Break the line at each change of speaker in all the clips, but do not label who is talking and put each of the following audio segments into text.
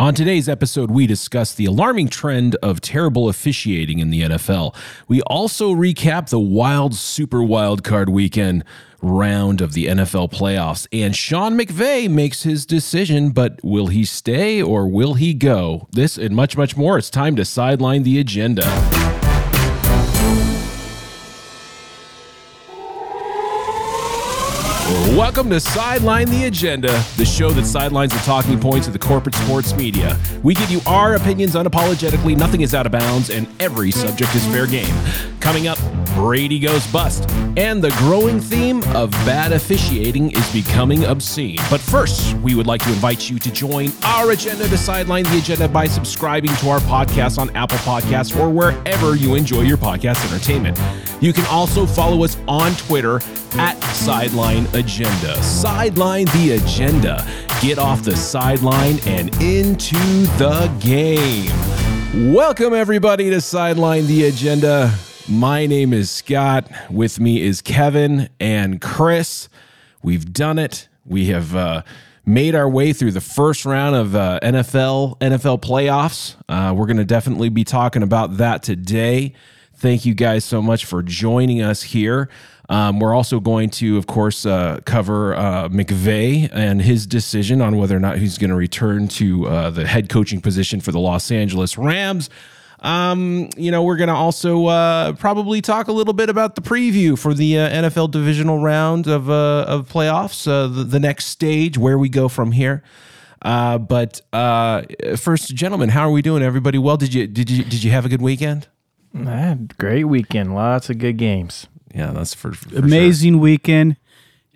On today's episode, we discuss the alarming trend of terrible officiating in the NFL. We also recap the wild, super wild card weekend round of the NFL playoffs. And Sean McVay makes his decision, but will he stay or will he go? This and much, much more. It's time to sideline the agenda. Welcome to Sideline the Agenda, the show that sidelines the talking points of the corporate sports media. We give you our opinions unapologetically, nothing is out of bounds, and every subject is fair game. Coming up, Brady goes bust, and the growing theme of bad officiating is becoming obscene. But first, we would like to invite you to join our agenda to sideline the agenda by subscribing to our podcast on Apple Podcasts or wherever you enjoy your podcast entertainment. You can also follow us on Twitter at Sideline Agenda. Sideline the agenda. Get off the sideline and into the game. Welcome, everybody, to Sideline the Agenda. My name is Scott. With me is Kevin and Chris. We've done it. We have uh, made our way through the first round of uh, NFL NFL playoffs. Uh, we're going to definitely be talking about that today. Thank you guys so much for joining us here. Um, we're also going to, of course, uh, cover uh, McVay and his decision on whether or not he's going to return to uh, the head coaching position for the Los Angeles Rams. Um, you know, we're going to also uh, probably talk a little bit about the preview for the uh, NFL divisional round of uh, of playoffs, uh, the, the next stage, where we go from here. Uh, but uh, first, gentlemen, how are we doing? Everybody, well? Did you did you did you have a good weekend?
I great weekend. Lots of good games.
Yeah, that's for, for
Amazing sure. weekend.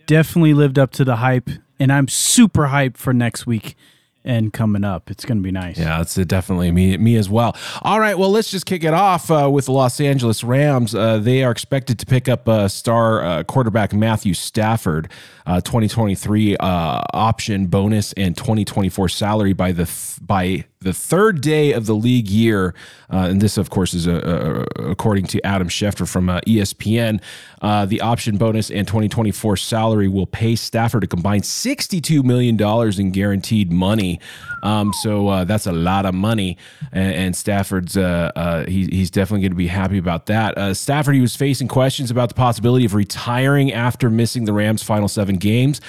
Definitely lived up to the hype, and I'm super hyped for next week and coming up. It's going to be nice.
Yeah, it's definitely me me as well. All right, well, let's just kick it off uh, with the Los Angeles Rams. Uh, they are expected to pick up uh, star uh, quarterback Matthew Stafford, uh, 2023 uh, option bonus and 2024 salary by the th- by the third day of the league year, uh, and this, of course, is uh, uh, according to Adam Schefter from uh, ESPN. Uh, the option bonus and 2024 salary will pay Stafford a combined $62 million in guaranteed money. Um, so uh, that's a lot of money, and, and Stafford's he, he's definitely going to be happy about that. Stafford, he was facing questions about the possibility of retiring after missing the Rams' final seven games.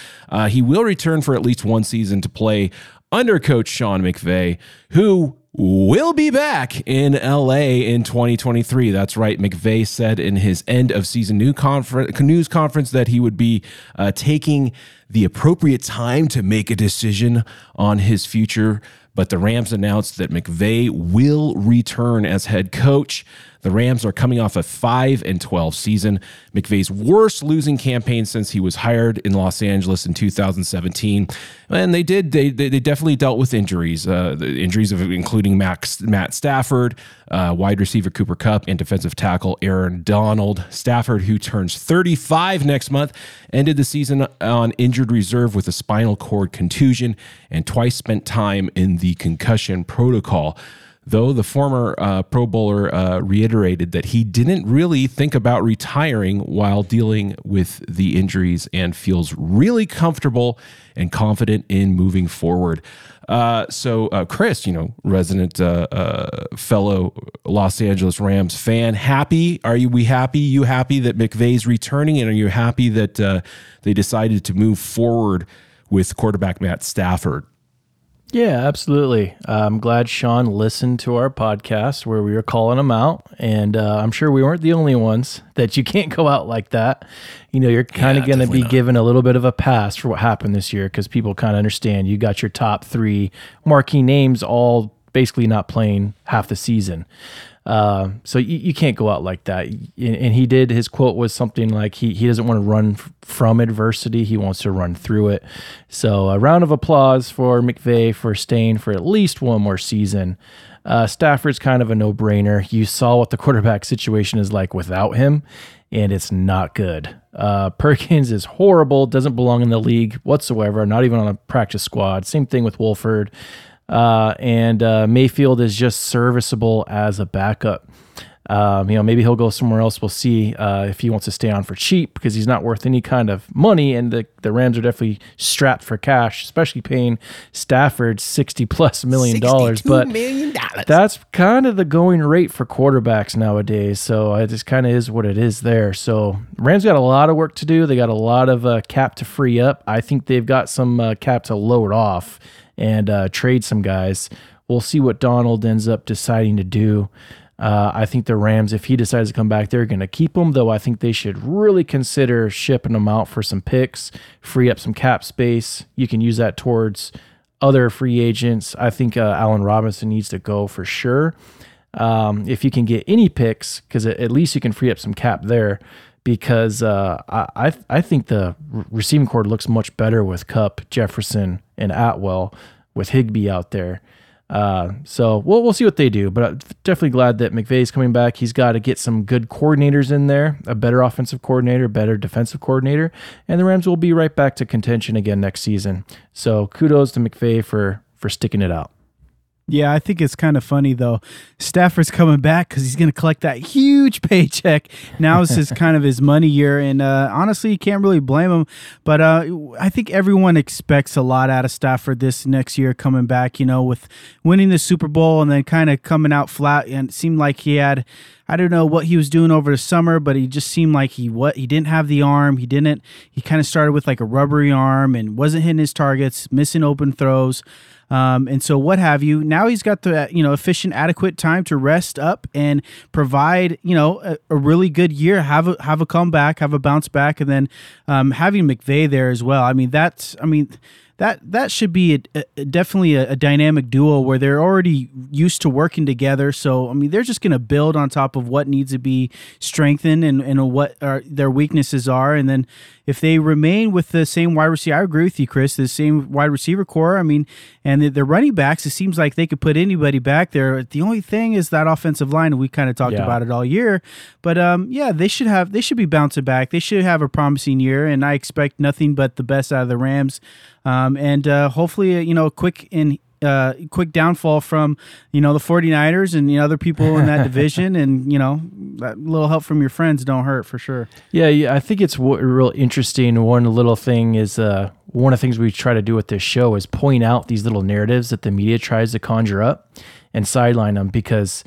he will return for at least one season to play under coach Sean McVay, who will be back in LA in 2023. That's right. McVay said in his end of season news conference that he would be uh, taking the appropriate time to make a decision on his future. But the Rams announced that McVay will return as head coach. The Rams are coming off a 5 and 12 season, McVay's worst losing campaign since he was hired in Los Angeles in 2017. And they did, they, they, definitely dealt with injuries, uh, the injuries of including Max, Matt Stafford, uh, wide receiver Cooper Kupp, and defensive tackle Aaron Donald. Stafford, who turns 35 next month, ended the season on injured reserve with a spinal cord contusion and twice spent time in the concussion protocol though the former uh, Pro Bowler uh, reiterated that he didn't really think about retiring while dealing with the injuries and feels really comfortable and confident in moving forward. Uh, so, uh, Chris, you know, resident uh, uh, fellow Los Angeles Rams fan, happy? Are you we happy? You happy that McVay's returning, and are you happy that they decided to move forward with quarterback Matt Stafford?
Yeah, absolutely. Uh, I'm glad Sean listened to our podcast where we were calling him out. And uh, I'm sure we weren't the only ones that you can't go out like that. You know, you're kind of yeah, going to be not. given a little bit of a pass for what happened this year because people kind of understand you got your top three marquee names all basically not playing half the season. Uh, so you, you, can't go out like that. And he did. His quote was something like he he doesn't want to run f- from adversity. He wants to run through it. So a round of applause for McVay for staying for at least one more season. Uh, Stafford's kind of a no brainer. You saw what the quarterback situation is like without him, and it's not good. Uh, Perkins is horrible. Doesn't belong in the league whatsoever. Not even on a practice squad. Same thing with Wolford. Uh, and uh, Mayfield is just serviceable as a backup. Um, you know, maybe he'll go somewhere else. We'll see uh, if he wants to stay on for cheap because he's not worth any kind of money. And the, the Rams are definitely strapped for cash, especially paying Stafford sixty plus million dollars. But
million
that's kind of the going rate for quarterbacks nowadays. So it just kind of is what it is there. So Rams got a lot of work to do. They got a lot of uh, cap to free up. I think they've got some uh, cap to load off and uh, trade some guys. We'll see what Donald ends up deciding to do. Uh, I think the Rams, if he decides to come back, they're going to keep him. Though I think they should really consider shipping him out for some picks, free up some cap space. You can use that towards other free agents. I think uh, Allen Robinson needs to go for sure. Um, if you can get any picks, because at least you can free up some cap there. Because uh, I I think the receiving cord looks much better with Kupp, Jefferson, and Atwell with Higbee out there. Uh, so we'll we'll see what they do, but I'm definitely glad that McVay's coming back. He's got to get some good coordinators in there, a better offensive coordinator, better defensive coordinator, and the Rams will be right back to contention again next season. So kudos to McVay for for sticking it out.
Yeah, I think it's kind of funny though. Stafford's coming back because he's going to collect that huge paycheck. Now is his kind of his money year, and uh, honestly, you can't really blame him. But uh, I think everyone expects a lot out of Stafford this next year coming back. You know, with winning the Super Bowl and then kind of coming out flat, and it seemed like he had. I don't know what he was doing over the summer, but he just seemed like he what he didn't have the arm. He didn't. He kind of started with like a rubbery arm and wasn't hitting his targets, missing open throws. Um, and so what have you now he's got the you know efficient adequate time to rest up and provide you know a, a really good year have a have a comeback have a bounce back and then um, having McVay there as well i mean that's i mean that that should be a, a, definitely a, a, dynamic duo where they're already used to working together. So I mean, they're just going to build on top of what needs to be strengthened and, and what are, their weaknesses are, and then if they remain with the same wide receiver, I agree with you, Chris. The same wide receiver core. I mean, and the, the running backs. It seems like they could put anybody back there. The only thing is that offensive line, and we kind of talked
Yeah.
about it all year. But um, yeah, they should have they should be bouncing back. They should have a promising year, and I expect nothing but the best out of the Rams. Um, and uh, hopefully, uh, you know, quick in uh, quick downfall from you know the 49ers and the other people in that division, and you know, that little help from your friends don't hurt for sure.
Yeah, yeah, I think it's w- real interesting. One little thing is uh, one of the things we try to do with this show is point out these little narratives that the media tries to conjure up and sideline them because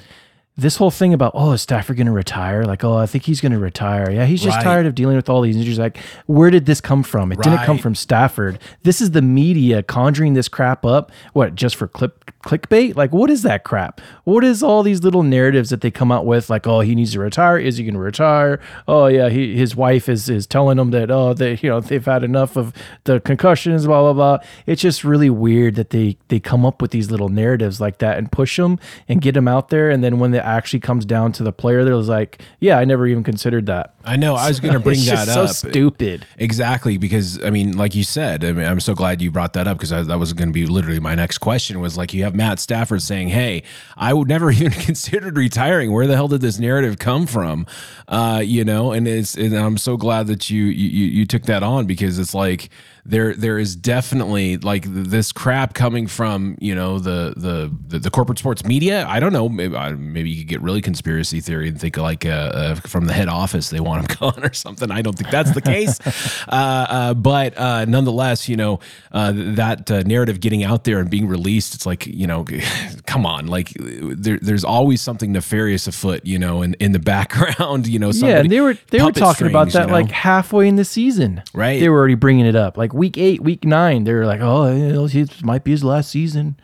this whole thing about oh is Stafford going to retire? Like oh I think he's going to retire. Yeah, he's just
Right.
tired of dealing with all these injuries. Like where did this come from? It didn't come from Stafford. This is the media conjuring this crap up. What just for clip clickbait? Like what is that crap? What is all these little narratives that they come out with? Like oh he needs to retire. Is he going to retire? Oh yeah, he his wife is is telling him that oh they you know they've had enough of the concussions. Blah blah blah. It's just really weird that they they come up with these little narratives like that and push them and get them out there. And then when it actually comes down to the player, they're like, yeah, I never even considered that.
I know. I was going to bring
it's
that up.
so stupid.
Exactly, because I mean, like you said, I mean, I'm so glad you brought that up because that was going to be literally my next question. Was like you have Matt Stafford saying, "Hey, I would never even considered retiring. Where the hell did this narrative come from?" Uh, you know, and it's and I'm so glad that you you you you took that on because it's like there there is definitely like this crap coming from you know the the the, the corporate sports media. I don't know. Maybe, maybe you could get really conspiracy theory and think like uh, uh, from the head office they want him gone or something. I don't think that's the case. uh, uh, but uh, nonetheless, you know uh, that uh, narrative getting out there and being released. It's like you know, come on, like there, there's always something nefarious afoot. You know, in in the background. You know,
yeah, and they were they were talking about that
you know?
like halfway in the season.
Right.
They were already bringing it up. Like week eight, week nine, they're like, "Oh, it might be his last season.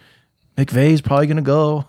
McVay's probably gonna go."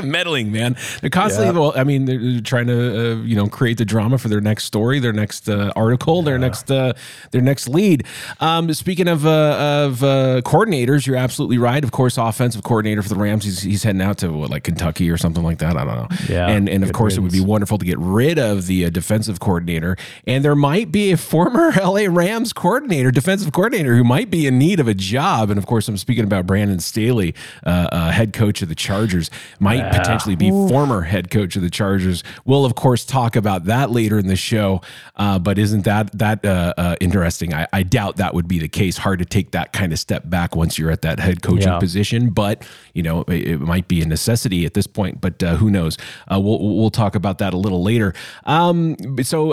meddling, man. They're constantly. Well, I mean, they're, trying to, uh, you know, create the drama for their next story, their next uh, article, their next, uh, their next lead. Um, speaking of uh, of uh, coordinators, you're absolutely right. Of course, offensive coordinator for the Rams, he's, he's heading out to what, like Kentucky or something like that. I don't know.
Yeah,
and and of course, it would be wonderful to get rid of the uh, defensive coordinator, and there might be a former LA Rams coordinator, defensive coordinator, who might be in need of a job. And of course, I'm speaking about Brandon Staley, uh, uh, head coach of the Chargers, might yeah. potentially be Ooh. former head coach of the Chargers. We'll of course talk about that later in the show. Uh, but isn't that that uh, uh, interesting? I, I, doubt that would be the case. Hard to take that kind of step back once you're at that head coaching yeah. position. But you know, it, it, might be a necessity at this point. But who knows? we'll we'll talk about that a little later. Um, so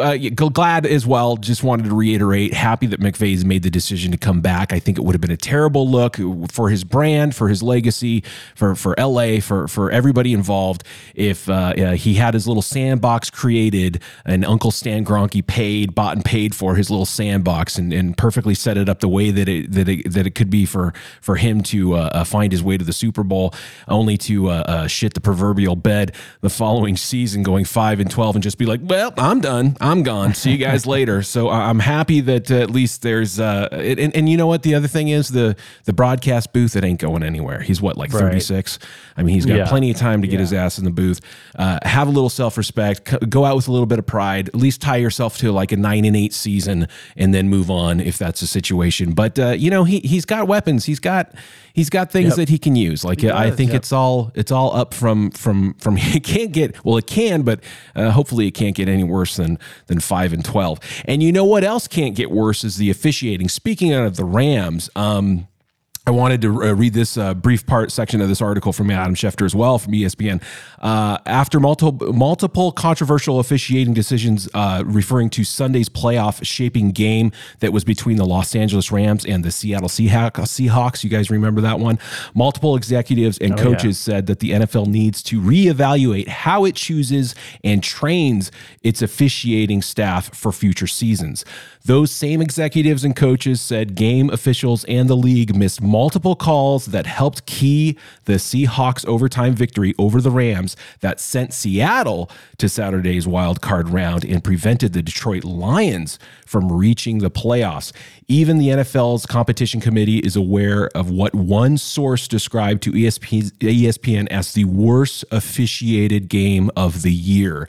glad as well. Just wanted to reiterate, happy that McVay's made the decision to come back. I think it would have been a terrible look for his brand, for his legacy, for for LA, for for everybody involved if uh, he had his little sandbox created and Uncle Stan Kroenke paid, bought and paid for his little sandbox and, and perfectly set it up the way that it that it, that it could be for for him to uh, uh find his way to the Super Bowl, only to uh, uh, shit the proverbial bed the following season, going five and twelve, and just be like, well, I'm done, I'm gone. See you guys later. So I'm happy that at least there's uh, and, and you know what the other thing is the the broadcast booth it ain't going anywhere. He's what like 36. Right. I mean he's got yeah. plenty of time to get yeah. his ass in the booth. Uh, have a little self respect. Go out with a little bit of pride. At least tie yourself to like a nine and eight season, and then move on if that's the situation. But uh, you know he he's got weapons. He's got he's got things yep. that he can use. Like does, I think yep. it's all it's all up from from from. It can't get well. It can, but uh, hopefully it can't get any worse than than five and twelve. And you know what else can't get worse is the officiating. Speaking of the Rams, um, I wanted to uh, read this uh, brief part section of this article from Adam Schefter as well from ESPN. Uh, after multiple multiple controversial officiating decisions, uh, referring to Sunday's playoff shaping game that was between the Los Angeles Rams and the Seattle Seahawks, you guys remember that one? Multiple executives and oh, coaches yeah. said that the NFL needs to reevaluate how it chooses and trains its officiating staff for future seasons. Those same executives and coaches said game officials and the league missed multiple calls that helped key the Seahawks overtime victory over the Rams that sent Seattle to Saturday's wild card round and prevented the Detroit Lions from reaching the playoffs. Even the NFL's competition committee is aware of what one source described to ESPN as the worst officiated game of the year.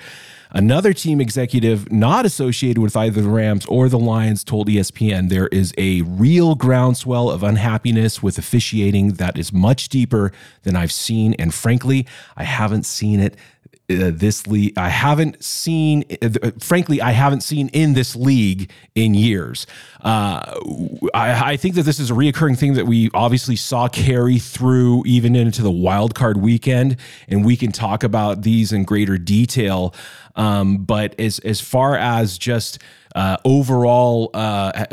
Another team executive not associated with either the Rams or the Lions told ESPN there is a real groundswell of unhappiness with officiating that is much deeper than I've seen. And frankly, I haven't seen it uh, this league. I haven't seen, uh, frankly, I haven't seen in this league in years. Uh, I, I, think that this is a reoccurring thing that we obviously saw carry through even into the wild card weekend, and we can talk about these in greater detail. Um, but as as far as just uh, overall, uh,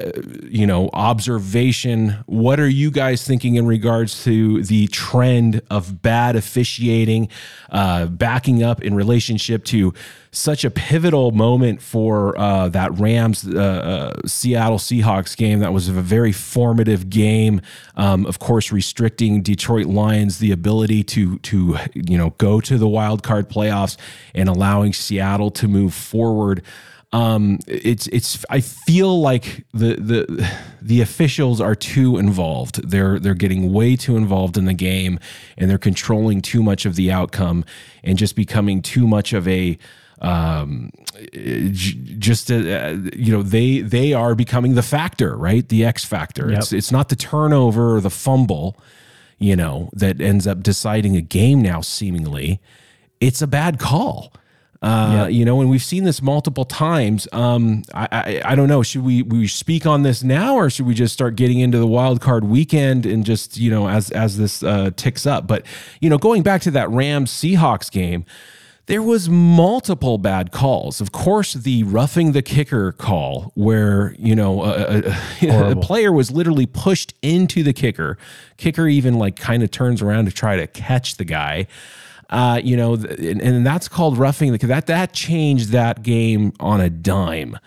you know, observation. What are you guys thinking in regards to the trend of bad officiating, uh, backing up in relationship to such a pivotal moment for uh, that Rams uh, uh, Seattle Seahawks game? That was a very formative game. Um, of course, restricting Detroit Lions the ability to to you know go to the wild card playoffs and allowing Seattle to move forward um, it's it's I feel like the the the officials are too involved. They're they're getting way too involved in the game, and they're controlling too much of the outcome, and just becoming too much of a um, just uh, you know they they are becoming the factor, right? The X factor. Yep. It's it's not the turnover or the fumble, you know, that ends up deciding a game now. Seemingly, it's a bad call uh, yep. You know, and we've seen this multiple times. Um, I, I, I don't know. Should we we speak on this now, or should we just start getting into the wild card weekend and just you know as as this uh, ticks up? But you know, going back to that Rams Seahawks game, there was multiple bad calls. Of course, the roughing the kicker call, where you know a, a, a player was literally pushed into the kicker. Kicker even like kind of turns around to try to catch the guy. Uh, you know, and, and, that's called roughing the that that changed that game on a dime.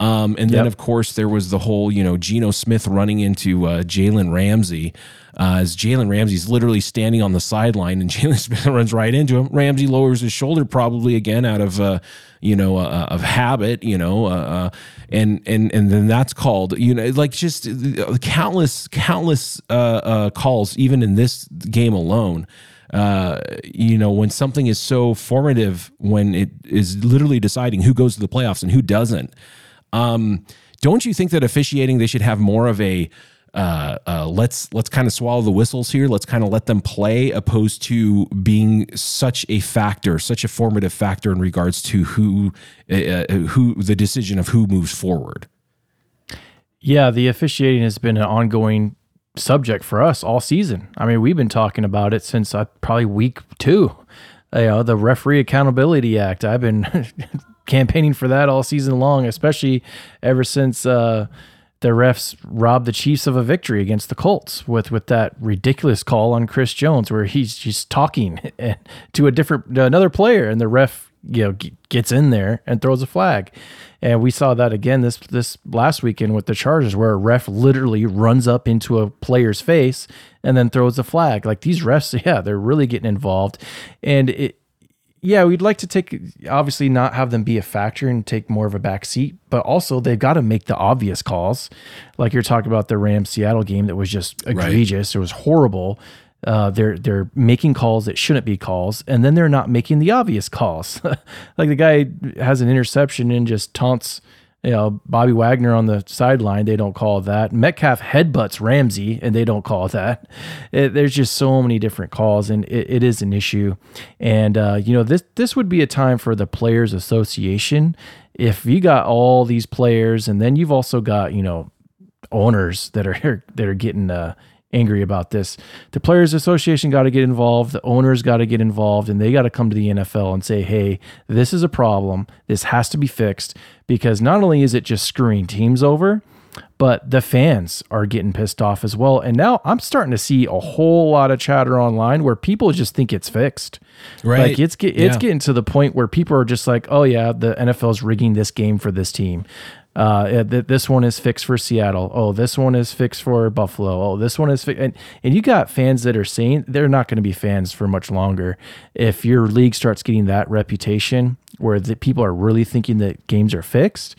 Um, and then, yep. of course, there was the whole, you know, Geno Smith running into uh, Jalen Ramsey. Uh, as Jalen Ramsey's literally standing on the sideline, and Jalen Smith runs right into him. Ramsey lowers his shoulder, probably again out of, uh, you know, uh, uh of habit, you know, uh, uh, and and and then that's called, you know, like just countless countless calls, even in this game alone uh, you know, when something is so formative, when it is literally deciding who goes to the playoffs and who doesn't. Um, don't you think that officiating they should have more of a uh, uh, let's let's kind of swallow the whistles here. Let's kind of let them play, opposed to being such a factor, such a formative factor in regards to who uh, uh, who the decision of who moves forward.
Yeah, the officiating has been an ongoing subject for us all season. I mean, we've been talking about it since uh, probably week two. You know, the Referee Accountability Act. I've been campaigning for that all season long, especially ever since uh, the refs robbed the Chiefs of a victory against the Colts with with that ridiculous call on Chris Jones, where he's just talking to a different another player, and the ref you know gets in there and throws a flag. And we saw that again this this last weekend with the Chargers, where a ref literally runs up into a player's face and then throws a flag. Like these refs, yeah, they're really getting involved, and it. Yeah, we'd like to take obviously not have them be a factor and take more of a back seat, but also they've got to make the obvious calls. Like you're talking about the Rams Seattle game that was just egregious. Right. It was horrible. Uh, they're they're making calls that shouldn't be calls, and then they're not making the obvious calls. like the guy has an interception and just taunts, you know, Bobby Wagner on the sideline. They don't call that. Metcalf headbutts Ramsey, and they don't call that. It, there's just so many different calls, and it, it is an issue. And uh, you know, this this would be a time for the Players Association. If you got all these players, and then you've also got you know owners that are that are getting uh, angry about this. The Players Association got to get involved, the owners got to get involved, and they got to come to the NFL and say, hey, this is a problem. This has to be fixed because not only is it just screwing teams over, but the fans are getting pissed off as well. And now I'm starting to see a whole lot of chatter online where people just think it's fixed. Right. Like it's it's yeah. getting to the point where people are just like, "Oh yeah, the NFL is rigging this game for this team. Uh, th- this one is fixed for Seattle. Oh, this one is fixed for Buffalo. Oh, this one is fixed. And, and you got fans that are saying they're not going to be fans for much longer. If your league starts getting that reputation where the people are really thinking that games are fixed,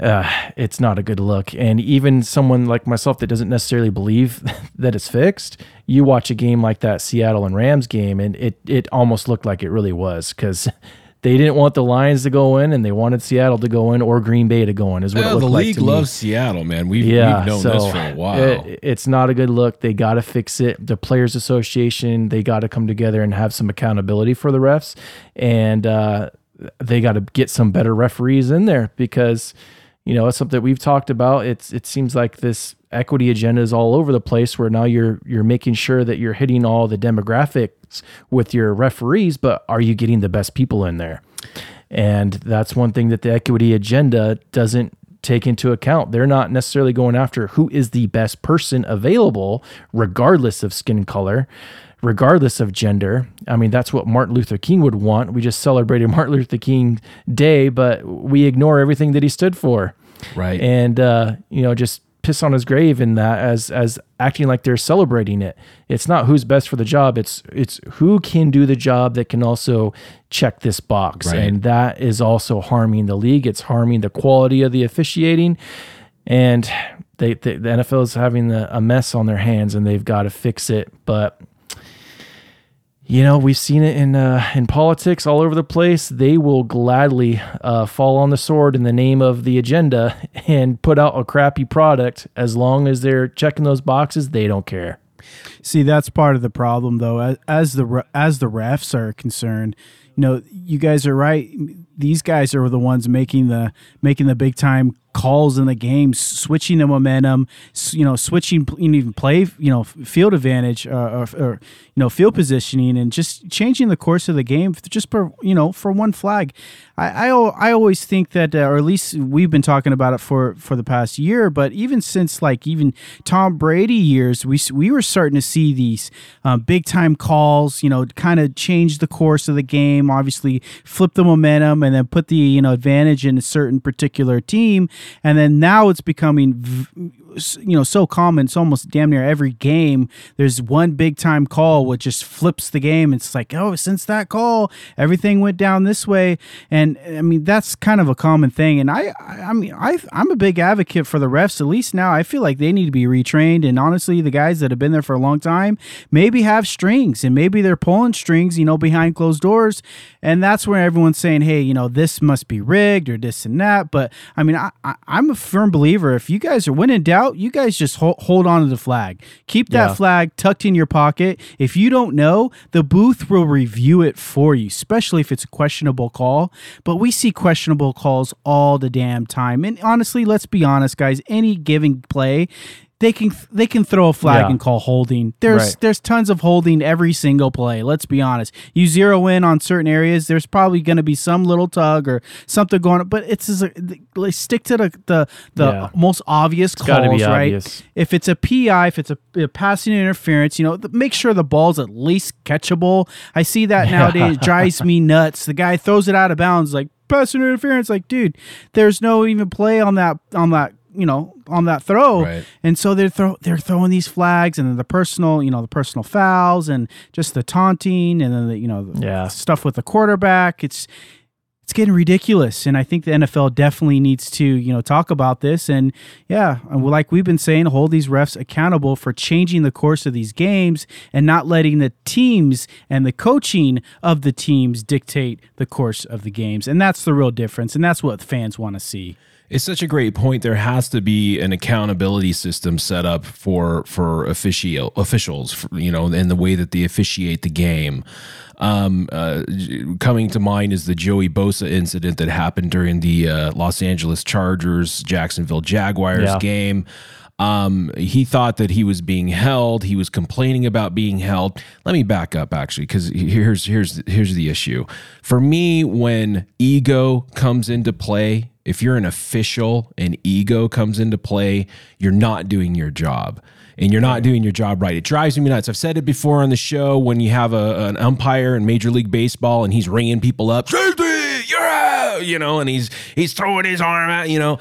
uh, it's not a good look. And even someone like myself that doesn't necessarily believe that it's fixed, you watch a game like that Seattle and Rams game, and it it almost looked like it really was because they didn't want the Lions to go in, and they wanted Seattle to go in or Green Bay to go in. Is what well, it looked like.
the
league
loves Seattle, man. We've, yeah, we've known so this for a while.
It, it's not a good look. They got to fix it. The Players Association they got to come together and have some accountability for the refs, and uh, they got to get some better referees in there because you know, it's something that we've talked about. It's it seems like this equity agenda is all over the place where now you're you're making sure that you're hitting all the demographics with your referees, but are you getting the best people in there? And that's one thing that the equity agenda doesn't take into account. They're not necessarily going after who is the best person available, regardless of skin color regardless of gender. I mean, that's what Martin Luther King would want. We just celebrated Martin Luther King Day, but we ignore everything that he stood for.
Right.
And uh, you know, just piss on his grave in that as as acting like they're celebrating it. It's not who's best for the job. It's it's who can do the job that can also check this box. Right. And that is also harming the league. It's harming the quality of the officiating. And they, they the NFL is having the, a mess on their hands and they've got to fix it. But you know we've seen it in uh, in politics all over the place. They will gladly uh, fall on the sword in the name of the agenda and put out a crappy product as long as they're checking those boxes. They don't care.
See, that's part of the problem, though. As, the as the refs are concerned, you know, you guys are right. These guys are the ones making the making the big time calls in the game, switching the momentum, you know, switching even play, you know, field advantage uh, or, or, you know field positioning, and just changing the course of the game just for you know for one flag. I I, I always think that, uh, or at least we've been talking about it for for the past year, but even since like even Tom Brady years, we we were starting to see these um, big time calls, you know, kind of change the course of the game. Obviously, flip the momentum and then put the you know advantage in a certain particular team and then now it's becoming you know so common it's almost damn near every game there's one big time call which just flips the game. It's like oh since that call everything went down this way. And i mean that's kind of a common thing. And i i mean i i'm a big advocate for the refs. At least now i feel like they need to be retrained. And honestly the guys that have been there for a long time maybe have strings and maybe they're pulling strings you know behind closed doors. And that's where everyone's saying hey you know this must be rigged or this and that. But i mean i, I i'm a firm believer if you guys are winning down out, you guys just hold, hold on to the flag. Keep that
Yeah.
flag tucked in your pocket. If you don't know, the booth will review it for you, especially if it's a questionable call. But we see questionable calls all the damn time. And honestly, let's be honest, guys, any given play, they can they can throw a flag
Yeah.
and call holding. There's
Right.
there's tons of holding every single play. Let's be honest. You zero in on certain areas, there's probably going to be some little tug or something going on. But it's just a, like, stick to the the, the
Yeah.
most obvious
gotta
calls, right?
obvious.
If it's a PI, if it's a, a passing interference, you know, th- make sure the ball's at least catchable. I see that nowadays. It drives me nuts. The guy throws it out of bounds, like passing interference. Like, dude, there's no even play on that on that you know on that throw.
Right.
and so they're throw they're throwing these flags and then the personal you know the personal fouls and just the taunting and then the you know the
Yeah.
stuff with the quarterback. It's it's getting ridiculous. And i think the nfl definitely needs to you know talk about this. And yeah mm-hmm. like we've been saying hold these refs accountable for changing the course of these games and not letting the teams and the coaching of the teams dictate the course of the games. And that's the real difference. And that's what fans want to see
It's such a great point. There has to be an accountability system set up for for official officials, for, you know, and the way that they officiate the game. Um, uh, coming to mind is the Joey Bosa incident that happened during the uh, Los Angeles Chargers Jacksonville Jaguars
Yeah.
game. Um, he thought that he was being held. He was complaining about being held. Let me back up actually, because here's here's here's the issue. For me, when ego comes into play, if you're an official and ego comes into play, you're not doing your job. And you're not doing your job right. It drives me nuts. I've said it before on the show when you have a, an umpire in Major League Baseball and he's ringing people up, safety, you're out, you know, and he's he's throwing his arm out, you know,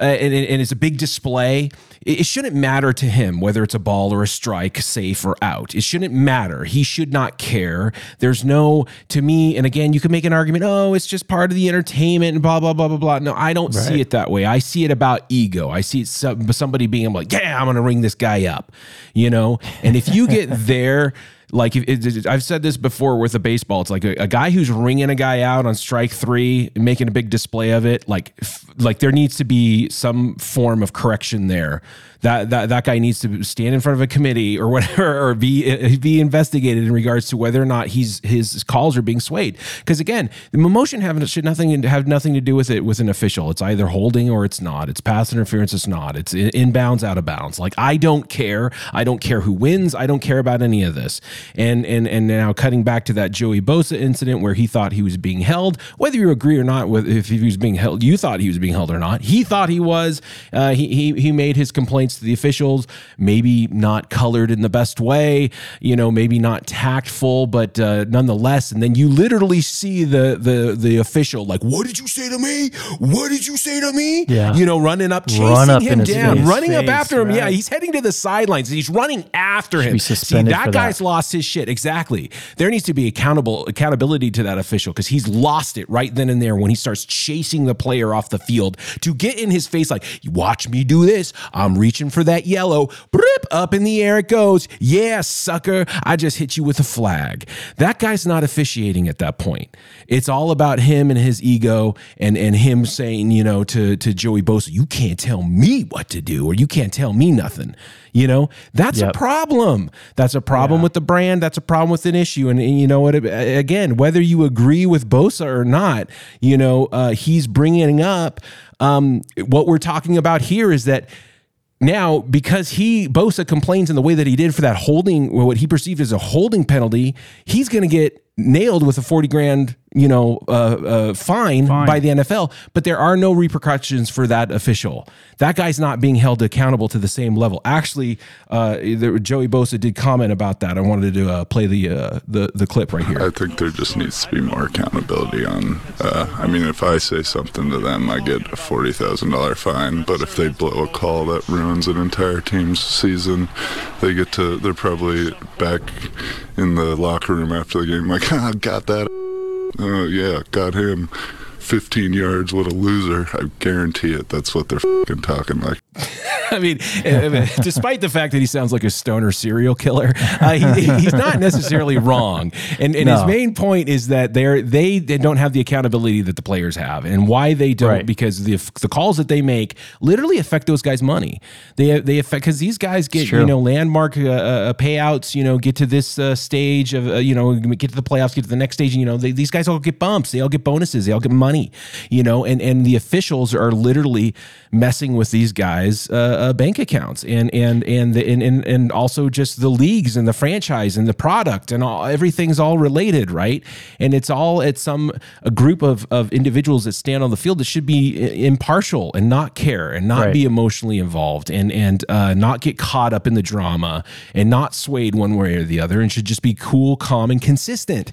uh, and, and it's a big display. It, it shouldn't matter to him whether it's a ball or a strike, safe or out. It shouldn't matter. He should not care. There's no, to me, and again, you can make an argument, oh, it's just part of the entertainment and blah, blah, blah, blah, blah. No, I don't see it that way. I see it about ego. I see it some, somebody being like, yeah, I'm going to ring this guy up, you know? And if you get there, like I've said this before with a baseball, it's like a, a guy who's ringing a guy out on strike three, making a big display of it. Like, f- like there needs to be some form of correction there. That that that guy needs to stand in front of a committee or whatever, or be be investigated in regards to whether or not he's his calls are being swayed. Because again, the motion should nothing have nothing to do with it with an official. It's either holding or it's not. It's pass interference. It's not. It's in- inbounds, out of bounds. Like I don't care. I don't care who wins. I don't care about any of this. And and and now cutting back to that Joey Bosa incident where he thought he was being held, whether you agree or not with if he was being held, you thought he was being held or not. He thought he was. Uh, he he he made his complaints to the officials, maybe not colored in the best way, you know, maybe not tactful, but uh, nonetheless. And then you literally see the the the official like, "What did you say to me? What did you say to me?"
Yeah.
you know, running up, chasing
Run up
him down,
face.
running up after him. Yeah, he's heading to the sidelines. He's running after him. See, that guy's
that.
lost his shit. Exactly. There needs to be accountable accountability to that official because he's lost it right then and there when he starts chasing the player off the field to get in his face like, watch me do this. I'm reaching for that yellow. Brip, up in the air it goes. Yeah, sucker. I just hit you with a flag. That guy's not officiating at that point. It's all about him and his ego and and him saying, you know, to to Joey Bosa, you can't tell me what to do or you can't tell me nothing. You know, that's a problem. That's a problem with the brand. That's a problem with an issue. And, and you know what? Again, whether you agree with Bosa or not, you know, uh, he's bringing up um, what we're talking about here is that now because he Bosa complains in the way that he did for that holding what he perceived as a holding penalty, he's going to get nailed with a 40 grand, you know, uh, uh, fine, by the NFL, but there are no repercussions for that official. That guy's not being held accountable to the same level. Actually, uh, there, Joey Bosa did comment about that. I wanted to uh, play the, uh, the the clip right here.
I think there just needs to be more accountability on. Uh, I mean, if I say something to them, I get a forty thousand dollar fine. But if they blow a call that ruins an entire team's season, they get to. They're probably back in the locker room after the game, like, ah, got that. Oh yeah, got him. 15 yards, what a loser. I guarantee it. That's what they're talking like.
I mean, despite the fact that he sounds like a stoner serial killer, uh, he, he's not necessarily wrong. And, and no. his main point is that they're they, they don't have the accountability that the players have, and why they don't right. because the the calls that they make literally affect those guys' money. They they affect because these guys get you know landmark uh, uh, payouts. You know, get to this uh, stage of uh, you know get to the playoffs, get to the next stage. And, you know, they, these guys all get bumps, they all get bonuses, they all get money. You know, and and the officials are literally messing with these guys' uh, uh, bank accounts and and and, the, and and and also just the leagues and the franchise and the product and all everything's all related, right? And it's all at some a group of of individuals that stand on the field that should be impartial and not care and not right. be emotionally involved and and uh, not get caught up in the drama and not swayed one way or the other and should just be cool, calm, and consistent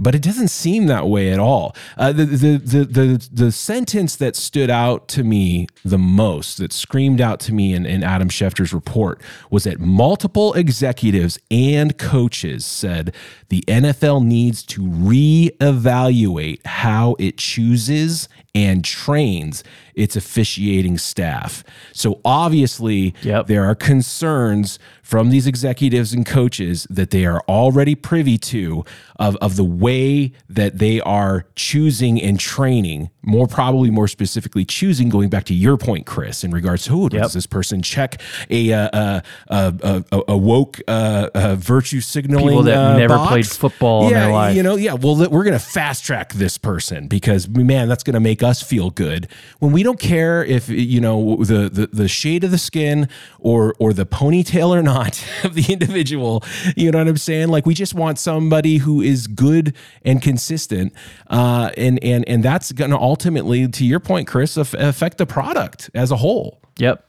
but it doesn't seem that way at all. Uh, the, the, the, the, the sentence that stood out to me the most, that screamed out to me in, in Adam Schefter's report, was that multiple executives and coaches said the NFL needs to reevaluate how it chooses and trains its officiating staff. So obviously, yep. there are concerns from these executives and coaches that they are already privy to of, of the way that they are choosing and training, more probably more specifically choosing, going back to your point, Chris, in regards to who yep. does this person check a, uh, a, a, a, woke uh, uh, virtue signaling
People that
uh,
never box? played football
yeah,
in their life.
You know, yeah, well, we're going to fast track this person because, man, that's going to make us feel good when we don't care if you know the, the the shade of the skin or or the ponytail or not of the individual. You know what I'm saying? Like we just want somebody who is good and consistent, uh, and and and that's going to ultimately, to your point, Chris, affect the product as a whole.
Yep.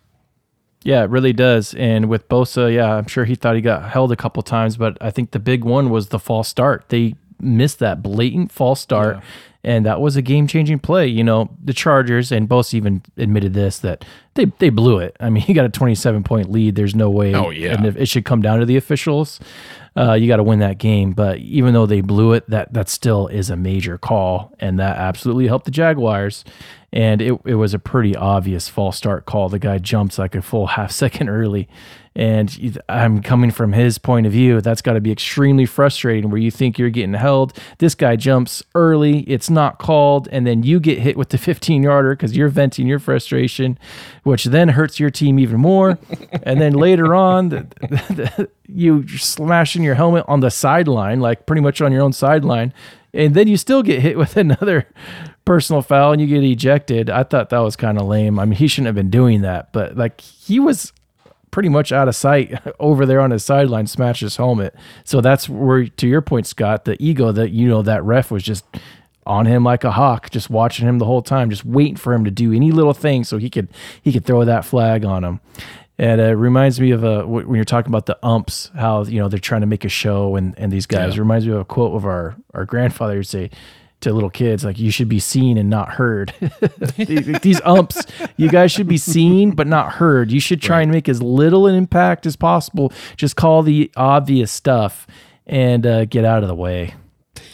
Yeah, it really does. And with Bosa, yeah, I'm sure he thought he got held a couple times, but I think the big one was the false start. They missed that blatant false start. Yeah and that was a game changing play. You know, the Chargers and Bosa even admitted this that they they blew it. I mean, he got a 27 point lead. There's no way.
Oh yeah, and
it should come down to the officials. Uh, you got to win that game. But even though they blew it, that that still is a major call, and that absolutely helped the Jaguars. And it it was a pretty obvious false start call. The guy jumps like a full half second early and I'm coming from his point of view. That's got to be extremely frustrating where you think you're getting held. This guy jumps early, it's not called, and then you get hit with the 15 yarder because you're venting your frustration, which then hurts your team even more. and then later on, the, the, you smashing your helmet on the sideline, like pretty much on your own sideline. And then you still get hit with another personal foul and you get ejected. I thought that was kind of lame. I mean, he shouldn't have been doing that, but like he was pretty much out of sight over there on his sideline, smashed his helmet. So that's where, to your point, Scott, the ego that you know that ref was just on him like a hawk, just watching him the whole time, just waiting for him to do any little thing so he could he could throw that flag on him. And it reminds me of a when you're talking about the umps, how you know they're trying to make a show, and and these guys yeah. reminds me of a quote of our our grandfather who'd say, to little kids like you should be seen and not heard these umps you guys should be seen but not heard you should try right. and make as little an impact as possible just call the obvious stuff and uh, get out of the way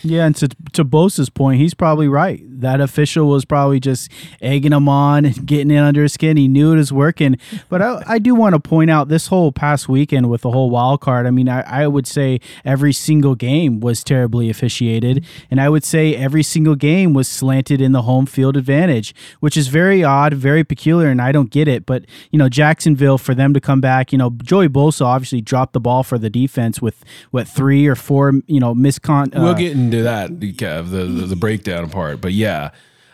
yeah, and to to Bosa's point, he's probably right. That official was probably just egging him on and getting in under his skin. He knew it was working. But I, I do want to point out this whole past weekend with the whole wild card. I mean, I, I would say every single game was terribly officiated, and I would say every single game was slanted in the home field advantage, which is very odd, very peculiar, and I don't get it. But you know, Jacksonville for them to come back, you know, Joey Bosa obviously dropped the ball for the defense with what three or four, you know, miscon.
Uh, we'll get into that, Kev, the, the, the breakdown part. But yeah, yeah.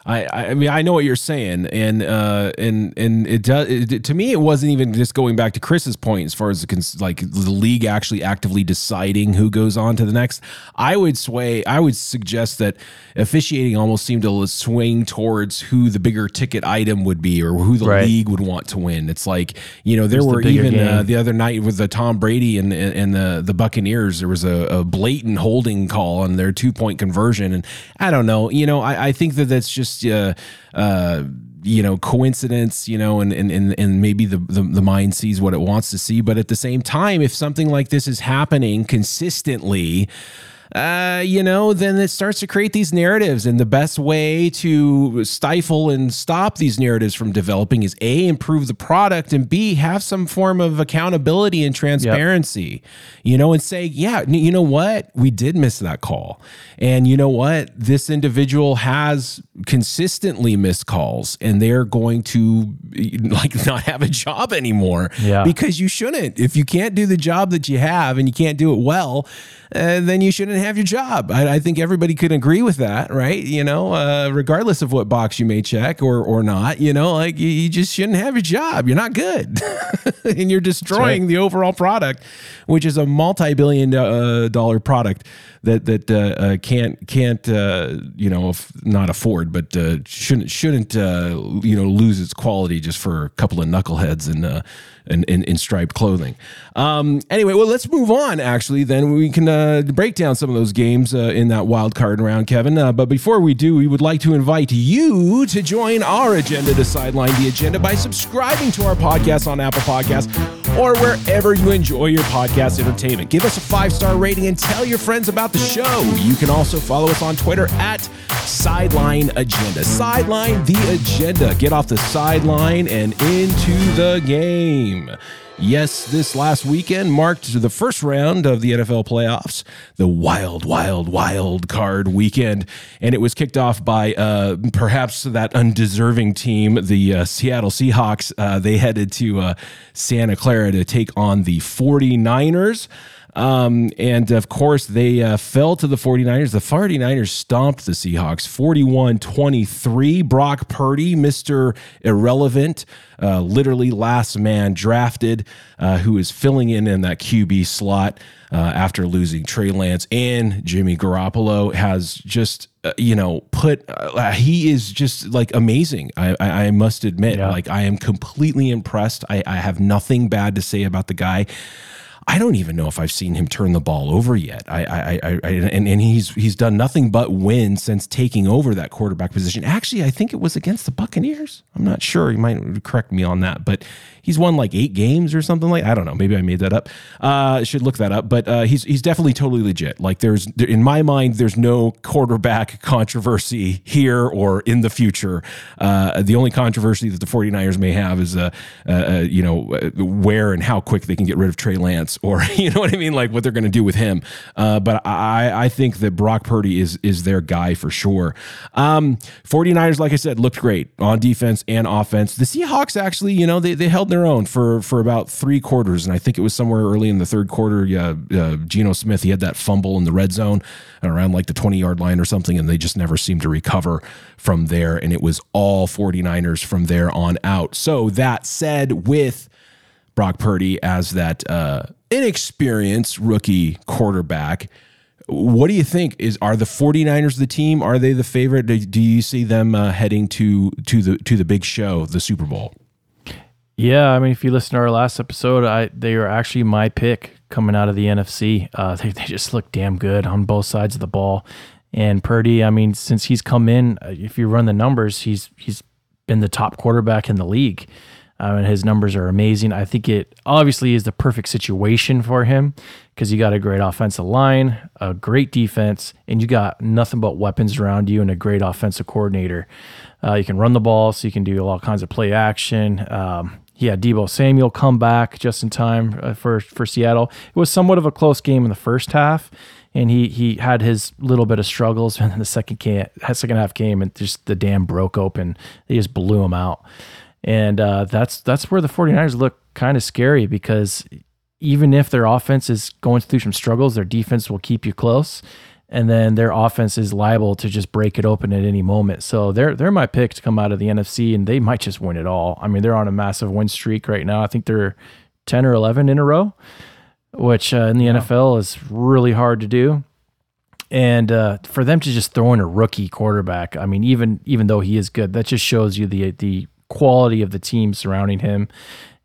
I, I mean I know what you're saying, and uh, and and it does it, to me. It wasn't even just going back to Chris's point as far as the, like the league actually actively deciding who goes on to the next. I would sway. I would suggest that officiating almost seemed to swing towards who the bigger ticket item would be, or who the right. league would want to win. It's like you know there were the even uh, the other night with the Tom Brady and and the the Buccaneers. There was a, a blatant holding call on their two point conversion, and I don't know. You know, I, I think that that's just uh, uh, you know coincidence you know and and and, and maybe the, the, the mind sees what it wants to see. But at the same time if something like this is happening consistently uh, you know, then it starts to create these narratives. And the best way to stifle and stop these narratives from developing is A, improve the product, and B, have some form of accountability and transparency, yep. you know, and say, yeah, you know what? We did miss that call. And you know what? This individual has consistently missed calls and they're going to like not have a job anymore
yeah.
because you shouldn't. If you can't do the job that you have and you can't do it well, uh, then you shouldn't have your job. I, I, think everybody could agree with that, right? You know, uh, regardless of what box you may check or or not, you know, like you, you just shouldn't have your job. You're not good, and you're destroying right. the overall product, which is a multi-billion uh, dollar product that that uh, uh, can't can't uh, you know not afford, but shouldn't shouldn't you know lose its quality just for a couple of knuckleheads and in, in, in, striped clothing. Um, anyway, well, let's move on. Actually, then we can uh, break down some of those games uh, in that wild card round, Kevin. Uh, but before we do, we would like to invite you to join our agenda to sideline the agenda by subscribing to our podcast on Apple Podcasts or wherever you enjoy your podcast entertainment. Give us a five star rating and tell your friends about the show. You can also follow us on Twitter at Sideline Agenda. Sideline the agenda. Get off the sideline and into the game. Yes, this last weekend marked the first round of the NFL playoffs, the wild, wild, wild card weekend. And it was kicked off by uh, perhaps that undeserving team, the uh, Seattle Seahawks. Uh, they headed to uh, Santa Clara to take on the 49ers. Um, and of course, they uh, fell to the 49ers. The 49ers stomped the Seahawks 41 23. Brock Purdy, Mr. Irrelevant, uh, literally last man drafted, uh, who is filling in in that QB slot. Uh, after losing Trey Lance and Jimmy Garoppolo has just uh, you know put uh, he is just like amazing I, I, I must admit yeah. like I am completely impressed I, I have nothing bad to say about the guy I don't even know if I've seen him turn the ball over yet. I, I, I, I, and, and he's he's done nothing but win since taking over that quarterback position. Actually, I think it was against the Buccaneers. I'm not sure. You might correct me on that, but he's won like eight games or something like I don't know. Maybe I made that up. Uh, should look that up. But uh, he's he's definitely totally legit. Like there's in my mind, there's no quarterback controversy here or in the future. Uh, the only controversy that the 49ers may have is uh, uh, uh you know where and how quick they can get rid of Trey Lance or you know what I mean, like what they're going to do with him. but I I think that Brock Purdy is is their guy for sure. Um, 49ers, like I said, looked great on defense and offense. The Seahawks actually, you know, they they held their own for for about three quarters, and I think it was somewhere early in the third quarter. Yeah, uh, Geno Smith he had that fumble in the red zone around like the 20 yard line or something, and they just never seemed to recover from there. And it was all 49ers from there on out. So that said, with Brock Purdy as that uh, inexperienced rookie quarterback. What do you think is are the 49ers the team? Are they the favorite? Do, do you see them uh, heading to to the to the big show, the Super Bowl?
Yeah, I mean, if you listen to our last episode, I they are actually my pick coming out of the NFC. Uh, they they just look damn good on both sides of the ball. And Purdy, I mean, since he's come in, uh, if you run the numbers, he's he's been the top quarterback in the league. Uh, and his numbers are amazing. I think it obviously is the perfect situation for him because you got a great offensive line, a great defense, and you got nothing but weapons around you and a great offensive coordinator. Uh, you can run the ball, so you can do all kinds of play action. Um, he had Deebo Samuel come back just in time uh, for for Seattle. It was somewhat of a close game in the first half, and he he had his little bit of struggles, and then the second came, second half came, and just the dam broke open. They just blew him out, and uh, that's that's where the 49ers look kind of scary because even if their offense is going through some struggles, their defense will keep you close and then their offense is liable to just break it open at any moment. So they're they're my pick to come out of the NFC, and they might just win it all. I mean, they're on a massive win streak right now. I think they're ten or eleven in a row, which uh, in the yeah. NFL is really hard to do. And uh, for them to just throw in a rookie quarterback, I mean, even even though he is good, that just shows you the the quality of the team surrounding him.